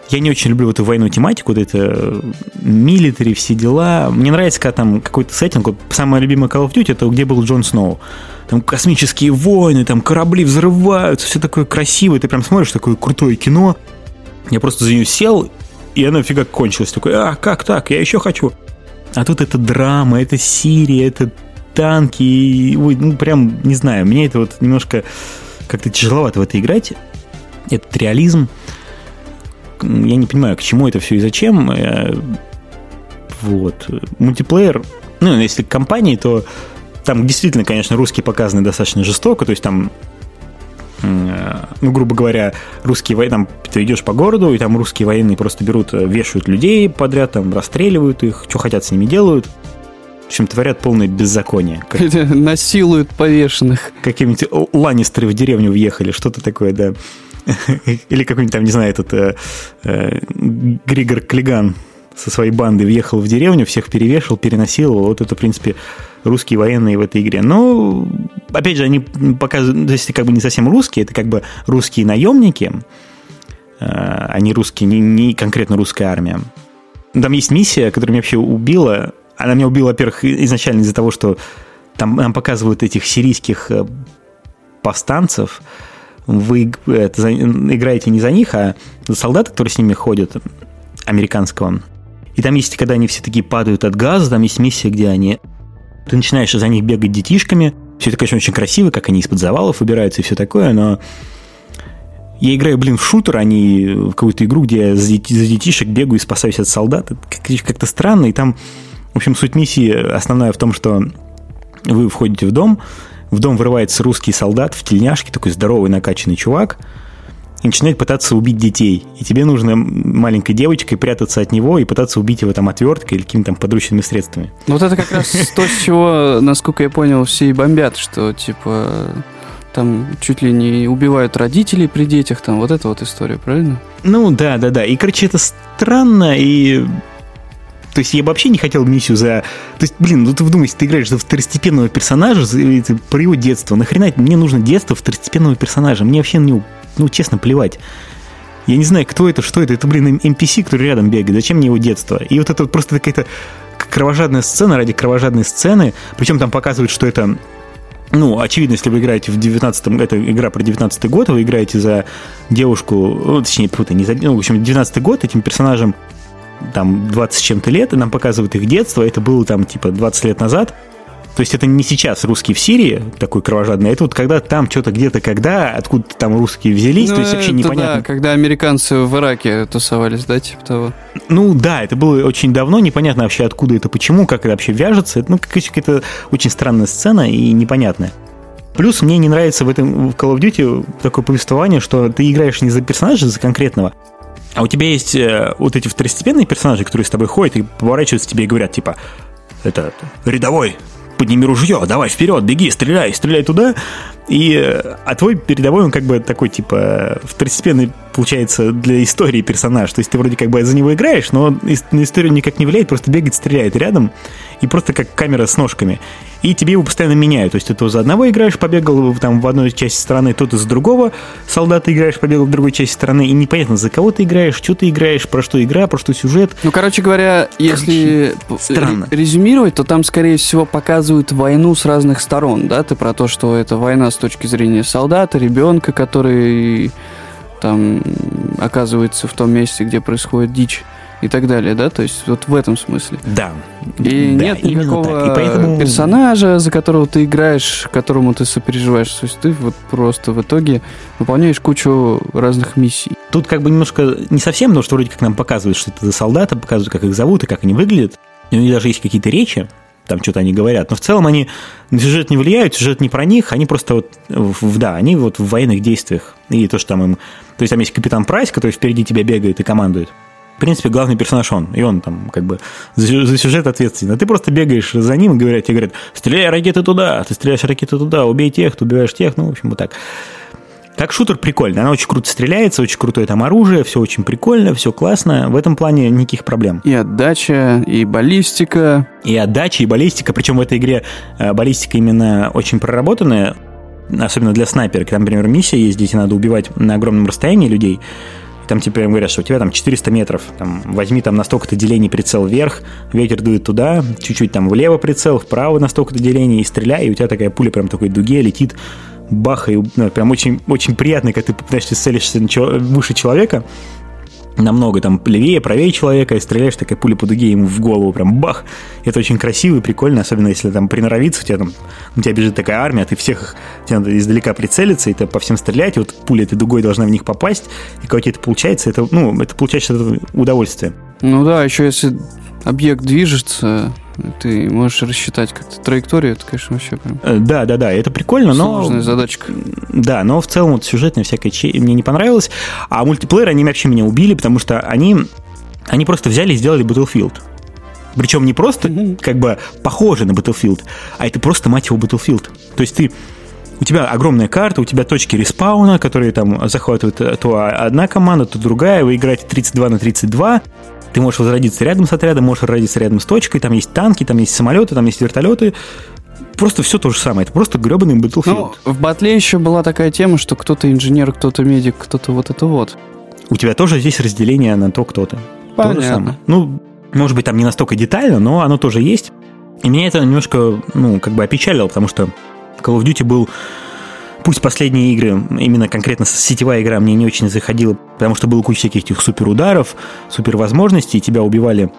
я не очень люблю эту военную тематику, вот это милитари, все дела. Мне нравится, когда там какой-то сеттинг. Вот самая любимая Call of Duty, это где был Джон Сноу. Там космические войны, там корабли взрываются, все такое красивое. Ты прям смотришь такое крутое кино. Я просто за нее сел, и она фига кончилась. Такой, а, как так? Я еще хочу. А тут это драма, это Сирия, это танки. и, ой, ну, прям, не знаю, мне это вот немножко как-то тяжеловато в это играть. Этот реализм. Я не понимаю, к чему это все и зачем. Э, Вот. Мультиплеер, ну, если к компании, то там действительно, конечно, русские показаны достаточно жестоко, то есть там э, ну, грубо говоря, русские военные, там ты идешь по городу, и там русские военные просто берут, э, вешают людей подряд, там расстреливают их, что хотят с ними делают. В общем, творят полное беззаконие. Как Насилуют повешенных. какие-нибудь Л- Ланнистеры в деревню въехали, что-то такое, да. Или какой-нибудь там, не знаю, этот э, э, Григор Клиган со своей бандой въехал в деревню, всех перевешал, переносил. Вот это, в принципе, русские военные в этой игре. Но, опять же, они показывают, то есть как бы не совсем русские, это как бы русские наемники, э, а не русские, не, не конкретно русская армия. Там есть миссия, которая меня вообще убила. Она меня убила, во-первых, изначально из-за того, что там нам показывают этих сирийских э, повстанцев. Вы это, за- играете не за них, а за солдата, которые с ними ходят, американского. И там есть, когда они все такие падают от газа, там есть миссия, где они... Ты начинаешь за них бегать детишками. Все это, конечно, очень красиво, как они из-под завалов выбираются и все такое, но я играю, блин, в шутер, а не в какую-то игру, где я за, дети- за детишек бегаю и спасаюсь от солдат. Это как- как-то странно. И там, в общем, суть миссии основная в том, что вы входите в дом, в дом врывается русский солдат в тельняшке, такой здоровый накачанный чувак, и начинает пытаться убить детей. И тебе нужно маленькой девочкой прятаться от него и пытаться убить его там отверткой или какими-то подручными средствами. Вот это как раз то, с чего, насколько я понял, все и бомбят, что типа там чуть ли не убивают родителей при детях, там вот эта вот история, правильно? Ну, да, да, да. И, короче, это странно, и То есть я бы вообще не хотел миссию за... То есть, блин, ну ты вдумайся, ты играешь за второстепенного персонажа, за, про его детство. Нахрена мне нужно детство второстепенного персонажа? Мне вообще, ну, ну, честно, плевать. Я не знаю, кто это, что это. Это, блин, NPC, который рядом бегает. Зачем мне его детство? И вот это вот просто какая-то кровожадная сцена ради кровожадной сцены. Причем там показывают, что это ну, очевидно, если вы играете в 19-м, это игра про 19 год, вы играете за девушку, ну, точнее, путай, не за, ну, в общем, 19 год, этим персонажем там 20 с чем-то лет, и нам показывают их детство, это было там типа 20 лет назад, то есть это не сейчас русские в Сирии, такой кровожадный, а это вот когда там что-то где-то когда, откуда там русские взялись, ну, то есть вообще непонятно. Да, когда американцы в Ираке тусовались, да, типа того. Ну да, это было очень давно, непонятно вообще откуда это, почему, как это вообще вяжется. Это, ну, какая-то очень странная сцена и непонятная. Плюс мне не нравится в этом в Call of Duty такое повествование, что ты играешь не за персонажа, а за конкретного, а у тебя есть э, вот эти второстепенные персонажи, которые с тобой ходят и поворачиваются тебе и говорят, типа, это рядовой, подними ружье, давай вперед, беги, стреляй, стреляй туда. И, а твой передовой, он как бы такой, типа, второстепенный, получается, для истории персонаж. То есть ты вроде как бы за него играешь, но на историю никак не влияет, просто бегает, стреляет рядом, и просто как камера с ножками и тебе его постоянно меняют. То есть ты то за одного играешь, побегал там в одной части страны, то ты за другого солдата играешь, побегал в другой части страны, и непонятно, за кого ты играешь, что ты играешь, про что игра, про что сюжет. Ну, короче говоря, если Странно. резюмировать, то там, скорее всего, показывают войну с разных сторон, да? Ты про то, что это война с точки зрения солдата, ребенка, который там оказывается в том месте, где происходит дичь и так далее, да? То есть вот в этом смысле. Да. И да, нет никакого поэтому... персонажа, за которого ты играешь, которому ты сопереживаешь. То есть ты вот просто в итоге выполняешь кучу разных миссий. Тут как бы немножко не совсем, но что вроде как нам показывают, что это за солдаты, показывают, как их зовут и как они выглядят. И у них даже есть какие-то речи, там что-то они говорят. Но в целом они на сюжет не влияют, сюжет не про них, они просто вот, в, да, они вот в военных действиях. И то, что там им... То есть там есть капитан Прайс, который впереди тебя бегает и командует в принципе, главный персонаж он, и он там как бы за, сюжет ответственен. А ты просто бегаешь за ним и говорят, тебе говорят, стреляй ракеты туда, ты стреляешь ракеты туда, убей тех, ты убиваешь тех, ну, в общем, вот так. Как шутер прикольный, она очень круто стреляется, очень крутое там оружие, все очень прикольно, все классно, в этом плане никаких проблем. И отдача, и баллистика. И отдача, и баллистика, причем в этой игре э, баллистика именно очень проработанная, особенно для снайпера, когда, например, миссия есть, где надо убивать на огромном расстоянии людей, там тебе типа, говорят, что у тебя там 400 метров, там, возьми там на столько-то делений прицел вверх, ветер дует туда, чуть-чуть там влево прицел, вправо на столько-то делений, и стреляй, и у тебя такая пуля прям такой дуге летит, бах, и ну, прям очень, очень приятно, когда ты, знаешь, ты целишься выше человека, намного там левее, правее человека, и стреляешь такая пуля по дуге ему в голову, прям бах. Это очень красиво и прикольно, особенно если там приноровиться, у тебя там, у тебя бежит такая армия, ты всех, тебе надо издалека прицелиться, и ты по всем стрелять, и вот пуля этой дугой должна в них попасть, и когда это получается, это, ну, это получается удовольствие. Ну да, еще если объект движется, ты можешь рассчитать как-то траекторию, это, конечно, вообще прям... Э, да, да, да, это прикольно, но... Сложная задачка. Да, но в целом вот сюжетная всякая че... мне не понравилось. А мультиплеер, они вообще меня убили, потому что они, они просто взяли и сделали Battlefield. Причем не просто как бы похоже на Battlefield, а это просто, мать его, Battlefield. То есть ты у тебя огромная карта, у тебя точки респауна, которые там захватывают э, то одна команда, то другая, вы играете 32 на 32, ты можешь возродиться рядом с отрядом, можешь возродиться рядом с точкой, там есть танки, там есть самолеты, там есть вертолеты. Просто все то же самое. Это просто гребаный Battlefield. Ну, в батле еще была такая тема, что кто-то инженер, кто-то медик, кто-то вот это вот. У тебя тоже здесь разделение на то, кто ты. Понятно. То же самое. Ну, может быть, там не настолько детально, но оно тоже есть. И меня это немножко, ну, как бы опечалило, потому что Call of Duty был Пусть последние игры, именно конкретно сетевая игра, мне не очень заходила, потому что было куча всяких этих супер ударов, супер возможностей, тебя убивали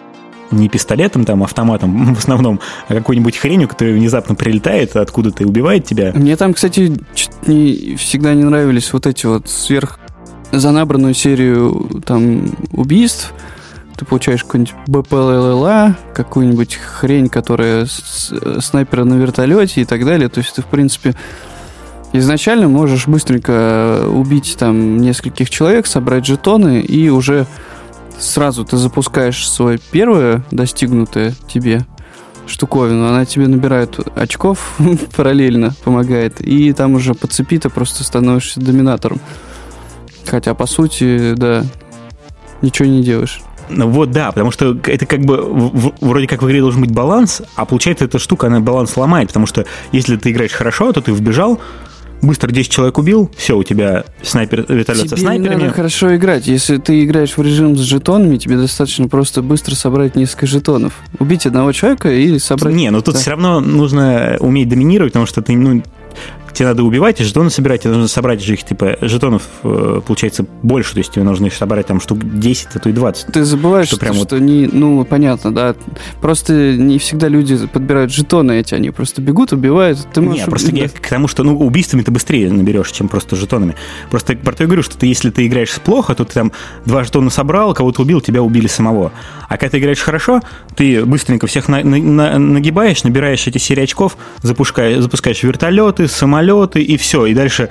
не пистолетом, там, автоматом в основном, а какой-нибудь хренью, которая внезапно прилетает откуда-то и убивает тебя. Мне там, кстати, не, всегда не нравились вот эти вот сверх за набранную серию там убийств. Ты получаешь какой-нибудь БПЛЛА, какую-нибудь хрень, которая с, снайпера на вертолете и так далее. То есть ты, в принципе, Изначально можешь быстренько убить там нескольких человек, собрать жетоны, и уже сразу ты запускаешь свое первое достигнутое тебе штуковину, она тебе набирает очков параллельно, помогает, и там уже по цепи ты просто становишься доминатором. Хотя, по сути, да, ничего не делаешь. Ну вот да, потому что это как бы в- вроде как в игре должен быть баланс, а получается эта штука, она баланс ломает, потому что если ты играешь хорошо, то ты вбежал, быстро 10 человек убил, все, у тебя снайпер, вертолет Тебе со снайперами. не надо хорошо играть. Если ты играешь в режим с жетонами, тебе достаточно просто быстро собрать несколько жетонов. Убить одного человека и собрать... Не, но тут Да. все равно нужно уметь доминировать, потому что ты, ну, тебе надо убивать и жетоны собирать, тебе нужно собрать же их, типа, жетонов, э, получается, больше, то есть тебе нужно их собрать там штук 10, а то и 20. Ты забываешь, Что что, прям что, вот- не, ну, понятно, да. Просто не всегда люди подбирают жетоны эти, они просто бегут, убивают. Ты можешь... Не, просто я к тому, что ну, убийствами ты быстрее наберешь, чем просто жетонами. Просто про то я говорю, что ты, если ты играешь плохо, то ты там два жетона собрал, кого-то убил, тебя убили самого. А когда ты играешь хорошо, ты быстренько всех на- на- на- нагибаешь, набираешь эти серии очков, запускаешь, запускаешь вертолеты, самолеты и все. И дальше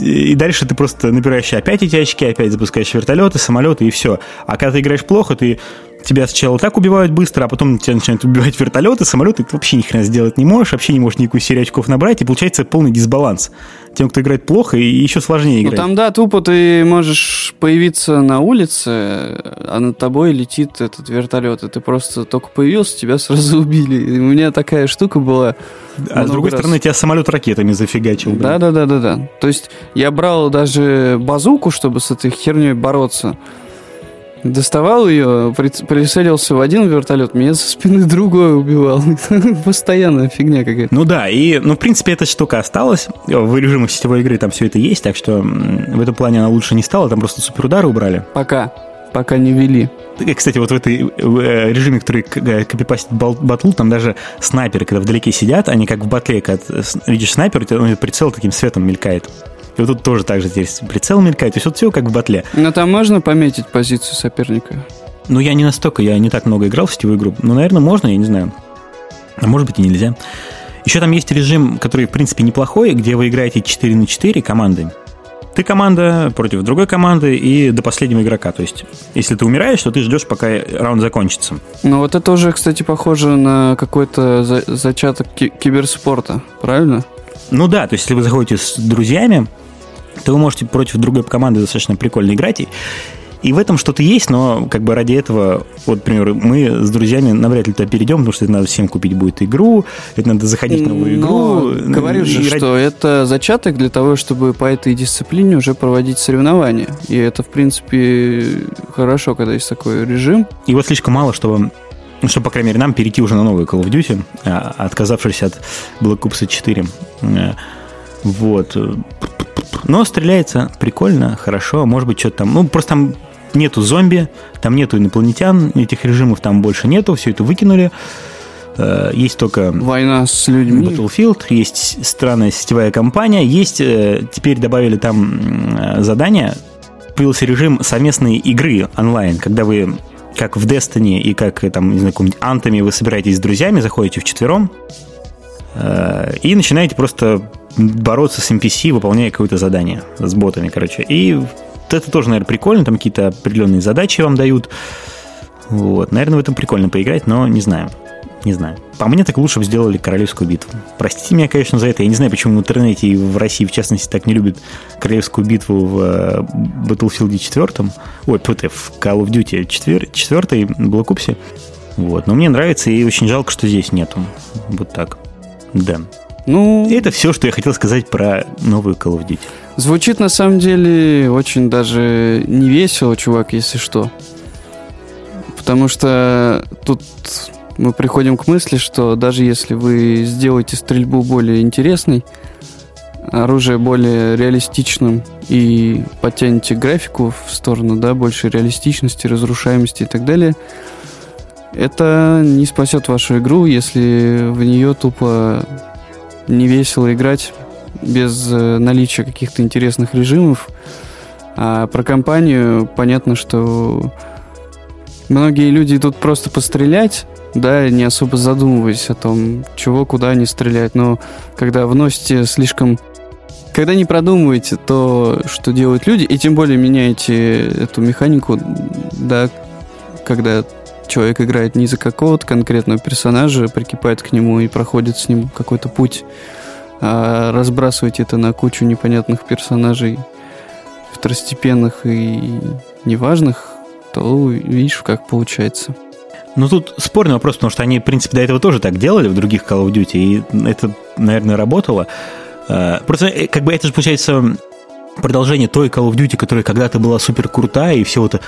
и дальше ты просто набираешь опять эти очки, опять запускаешь вертолеты, самолеты и все. А когда ты играешь плохо, ты тебя сначала так убивают быстро, а потом тебя начинают убивать вертолеты, самолеты, ты вообще ни хрена сделать не можешь, вообще не можешь никакую серию очков набрать, и получается полный дисбаланс. Тем, кто играет плохо, и еще сложнее Ну играть. там, да, тупо ты можешь появиться на улице, а над тобой летит этот вертолет, и ты просто только появился, тебя сразу убили. И у меня такая штука была. а с другой раз. стороны, тебя самолет ракетами зафигачил. Да, да, да, да, да. То есть я брал даже базуку, чтобы с этой херней бороться. Доставал ее, приц- прицелился в один вертолет, меня со спины другой убивал. Постоянная фигня какая-то. Ну да, и, ну, в принципе, эта штука осталась. В режимах сетевой игры там все это есть, так что в этом плане она лучше не стала, там просто суперудары убрали. Пока. Пока не вели. И, Кстати, вот в этой э, режиме, который э, копипастит батл, там даже снайперы, когда вдалеке сидят, они как в батле, когда видишь снайпер, у тебя ну, прицел таким светом мелькает. И вот тут тоже так же теперь прицел мелькает, то есть вот все как в батле. Но там можно пометить позицию соперника? Ну, я не настолько, я не так много играл в сетевую игру. Ну, наверное, можно, я не знаю. А может быть и нельзя. Еще там есть режим, который, в принципе, неплохой, где вы играете 4 на 4 команды. Ты команда против другой команды и до последнего игрока. То есть, если ты умираешь, то ты ждешь, пока раунд закончится. Ну вот это уже, кстати, похоже на какой-то за- зачаток ки- киберспорта, правильно? Ну да, то есть, если вы заходите с друзьями, то вы можете против другой команды достаточно прикольно играть. И, и в этом что-то есть, но как бы ради этого, вот, например, мы с друзьями навряд ли туда перейдем, потому что это надо всем купить будет игру, это надо заходить в новую Но игру. говорю же, ради- что это зачаток для того, чтобы по этой дисциплине уже проводить соревнования. И это, в принципе, хорошо, когда есть такой режим. Его слишком мало, чтобы, ну, чтобы, по крайней мере, нам перейти уже на новую Call of Duty, а, отказавшись от Black Ops 4. Э, Вот. Но стреляется прикольно, хорошо, может быть, что-то там... Ну, просто там нету зомби, там нету инопланетян, этих режимов там больше нету, все это выкинули. Э, Есть только Война с людьми. Battlefield, есть странная сетевая компания, есть, э, теперь добавили там задания, появился режим совместной игры онлайн, когда вы как в Destiny и как э, там, не знаю, каком-нибудь Антами вы собираетесь с друзьями, заходите в четвером э, и начинаете просто бороться с NPC, выполняя какое-то задание с ботами, короче. И это тоже, наверное, прикольно, там какие-то определенные задачи вам дают. Вот. Наверное, в этом прикольно поиграть, но не знаю. Не знаю. По мне так лучше бы сделали королевскую битву. Простите меня, конечно, за это. Я не знаю, почему в интернете и в России, в частности, так не любят королевскую битву в э, Battlefield 4. Ой, ПТ, в Call of Duty 4, 4 Black Ops. Вот. Но мне нравится, и очень жалко, что здесь нету. Вот так. Да. Ну, это все, что я хотел сказать про новую Call of Duty. звучит на самом деле очень даже не весело, чувак, если что. Потому что тут мы приходим к мысли, что даже если вы сделаете стрельбу более интересной, оружие более реалистичным и подтянете графику в сторону, да, большей реалистичности, разрушаемости и так далее, это не спасет вашу игру, если в нее тупо не весело играть без э, наличия каких-то интересных режимов. А про компанию понятно, что многие люди идут просто пострелять, да, не особо задумываясь о том, чего, куда они стрелять. Но когда вносите слишком... Когда не продумываете то, что делают люди, и тем более меняете эту механику, да, когда человек играет не за какого-то конкретного персонажа, прикипает к нему и проходит с ним какой-то путь, а разбрасывать это на кучу непонятных персонажей, второстепенных и неважных, то видишь, как получается. Ну, тут спорный вопрос, потому что они, в принципе, до этого тоже так делали в других Call of Duty, и это, наверное, работало. Э, просто, э, как бы, это же, получается, продолжение той Call of Duty, которая когда-то была супер крутая, и все вот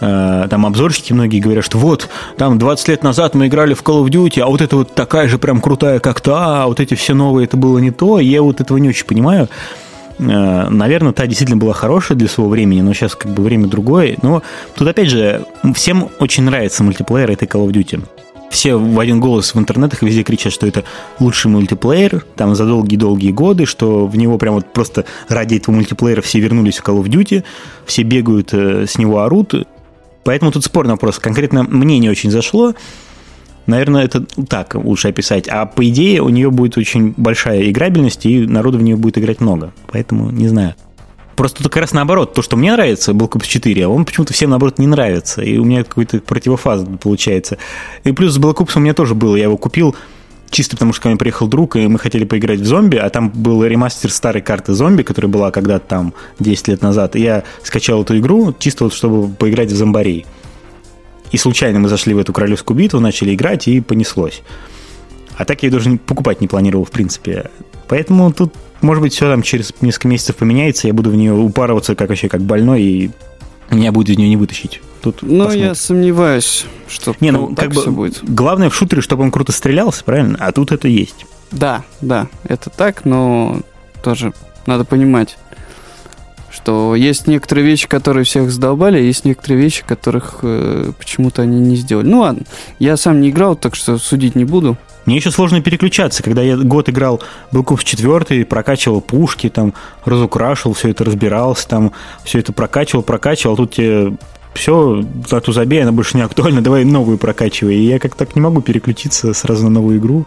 э, там обзорщики многие говорят, что вот, там 20 лет назад мы играли в Call of Duty, а вот это вот такая же прям крутая, как та, а вот эти все новые, это было не то, я вот этого не очень понимаю. Э, наверное, та действительно была хорошая для своего времени, но сейчас как бы время другое. Но тут опять же, всем очень нравится мультиплеер этой Call of Duty. Все в один голос в интернетах везде кричат, что это лучший мультиплеер, там за долгие-долгие годы, что в него прям вот просто ради этого мультиплеера все вернулись в Call of Duty, все бегают, э, с него орут. Поэтому тут спорный вопрос. Конкретно мне не очень зашло. Наверное, это так лучше описать. А по идее у нее будет очень большая играбельность, и народу в нее будет играть много. Поэтому не знаю. Просто тут как раз наоборот. То, что мне нравится, был Ops 4, а он почему-то всем, наоборот, не нравится. И у меня какой-то противофаз получается. И плюс с Black Ops у меня тоже было. Я его купил чисто потому, что ко мне приехал друг, и мы хотели поиграть в зомби, а там был ремастер старой карты зомби, которая была когда-то там 10 лет назад. И я скачал эту игру чисто вот, чтобы поиграть в зомбарей. И случайно мы зашли в эту королевскую битву, начали играть, и понеслось. А так я ее даже покупать не планировал, в принципе. Поэтому тут, может быть, все там через несколько месяцев поменяется, я буду в нее упарываться как вообще как больной, и меня будет из нее не вытащить. Тут ну, я сомневаюсь, что не, ну, как бы будет. Главное в шутере, чтобы он круто стрелялся, правильно? А тут это есть. Да, да, это так, но тоже надо понимать, что есть некоторые вещи, которые всех задолбали, а есть некоторые вещи, которых э, почему-то они не сделали. Ну ладно, я сам не играл, так что судить не буду. Мне еще сложно переключаться, когда я год играл Black 4, прокачивал пушки, там, разукрашивал, все это разбирался, там, все это прокачивал, прокачивал, а тут тебе все, зато забей, она больше не актуальна, давай новую прокачивай. И я как так не могу переключиться сразу на новую игру.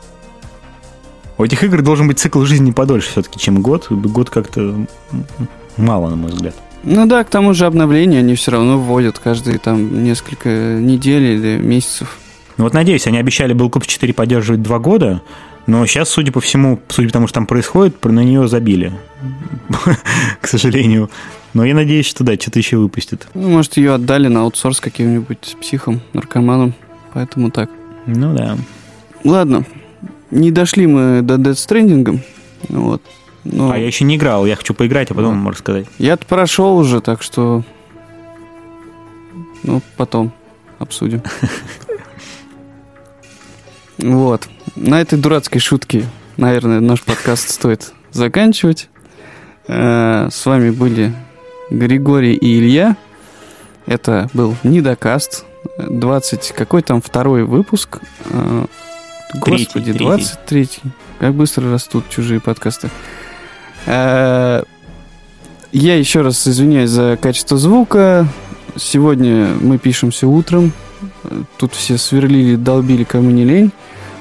У этих игр должен быть цикл жизни подольше все-таки, чем год. Год как-то мало, на мой взгляд. Ну да, к тому же обновления они все равно вводят каждые там несколько недель или месяцев. Ну вот надеюсь, они обещали был Ops 4 поддерживать два года, но сейчас, судя по всему, судя по тому, что там происходит, на нее забили. К сожалению. Но я надеюсь, что да, что-то еще выпустят. Ну, может, ее отдали на аутсорс каким-нибудь психом, наркоманам. Поэтому так. Ну да. Ладно. Не дошли мы до Dead Stranding. Вот. Ну, а я еще не играл, я хочу поиграть, а потом ну, рассказать. Я-то прошел уже, так что... Ну, потом обсудим. Вот. На этой дурацкой шутке, наверное, наш подкаст стоит заканчивать. Э, с вами были Григорий и Илья. Это был Нидокаст. 20... Какой там второй выпуск? Э, господи, 23 Как быстро растут чужие подкасты. Э, я еще раз извиняюсь за качество звука. Сегодня мы пишемся утром. Тут все сверлили, долбили, кому не лень.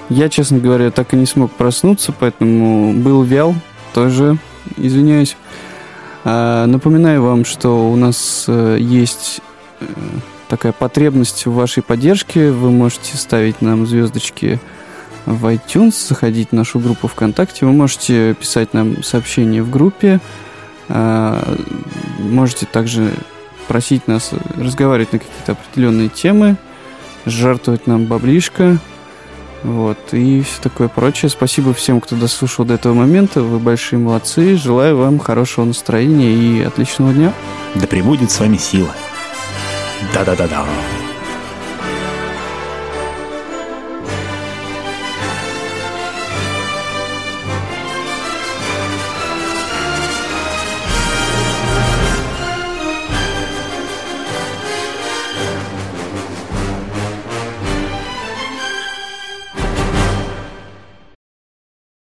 Я, честно говоря, так и не смог проснуться, поэтому был вял. Тоже извиняюсь. А, напоминаю вам, что у нас э, есть э, такая потребность в вашей поддержке. Вы можете ставить нам звездочки в iTunes, заходить в нашу группу ВКонтакте. Вы можете писать нам сообщения в группе. А, можете также просить нас разговаривать на какие-то определенные темы, жертвовать нам баблишко. Вот, и все такое прочее. Спасибо всем, кто дослушал до этого момента. Вы большие молодцы. Желаю вам хорошего настроения и отличного дня. Да пребудет с вами сила. Да-да-да-да.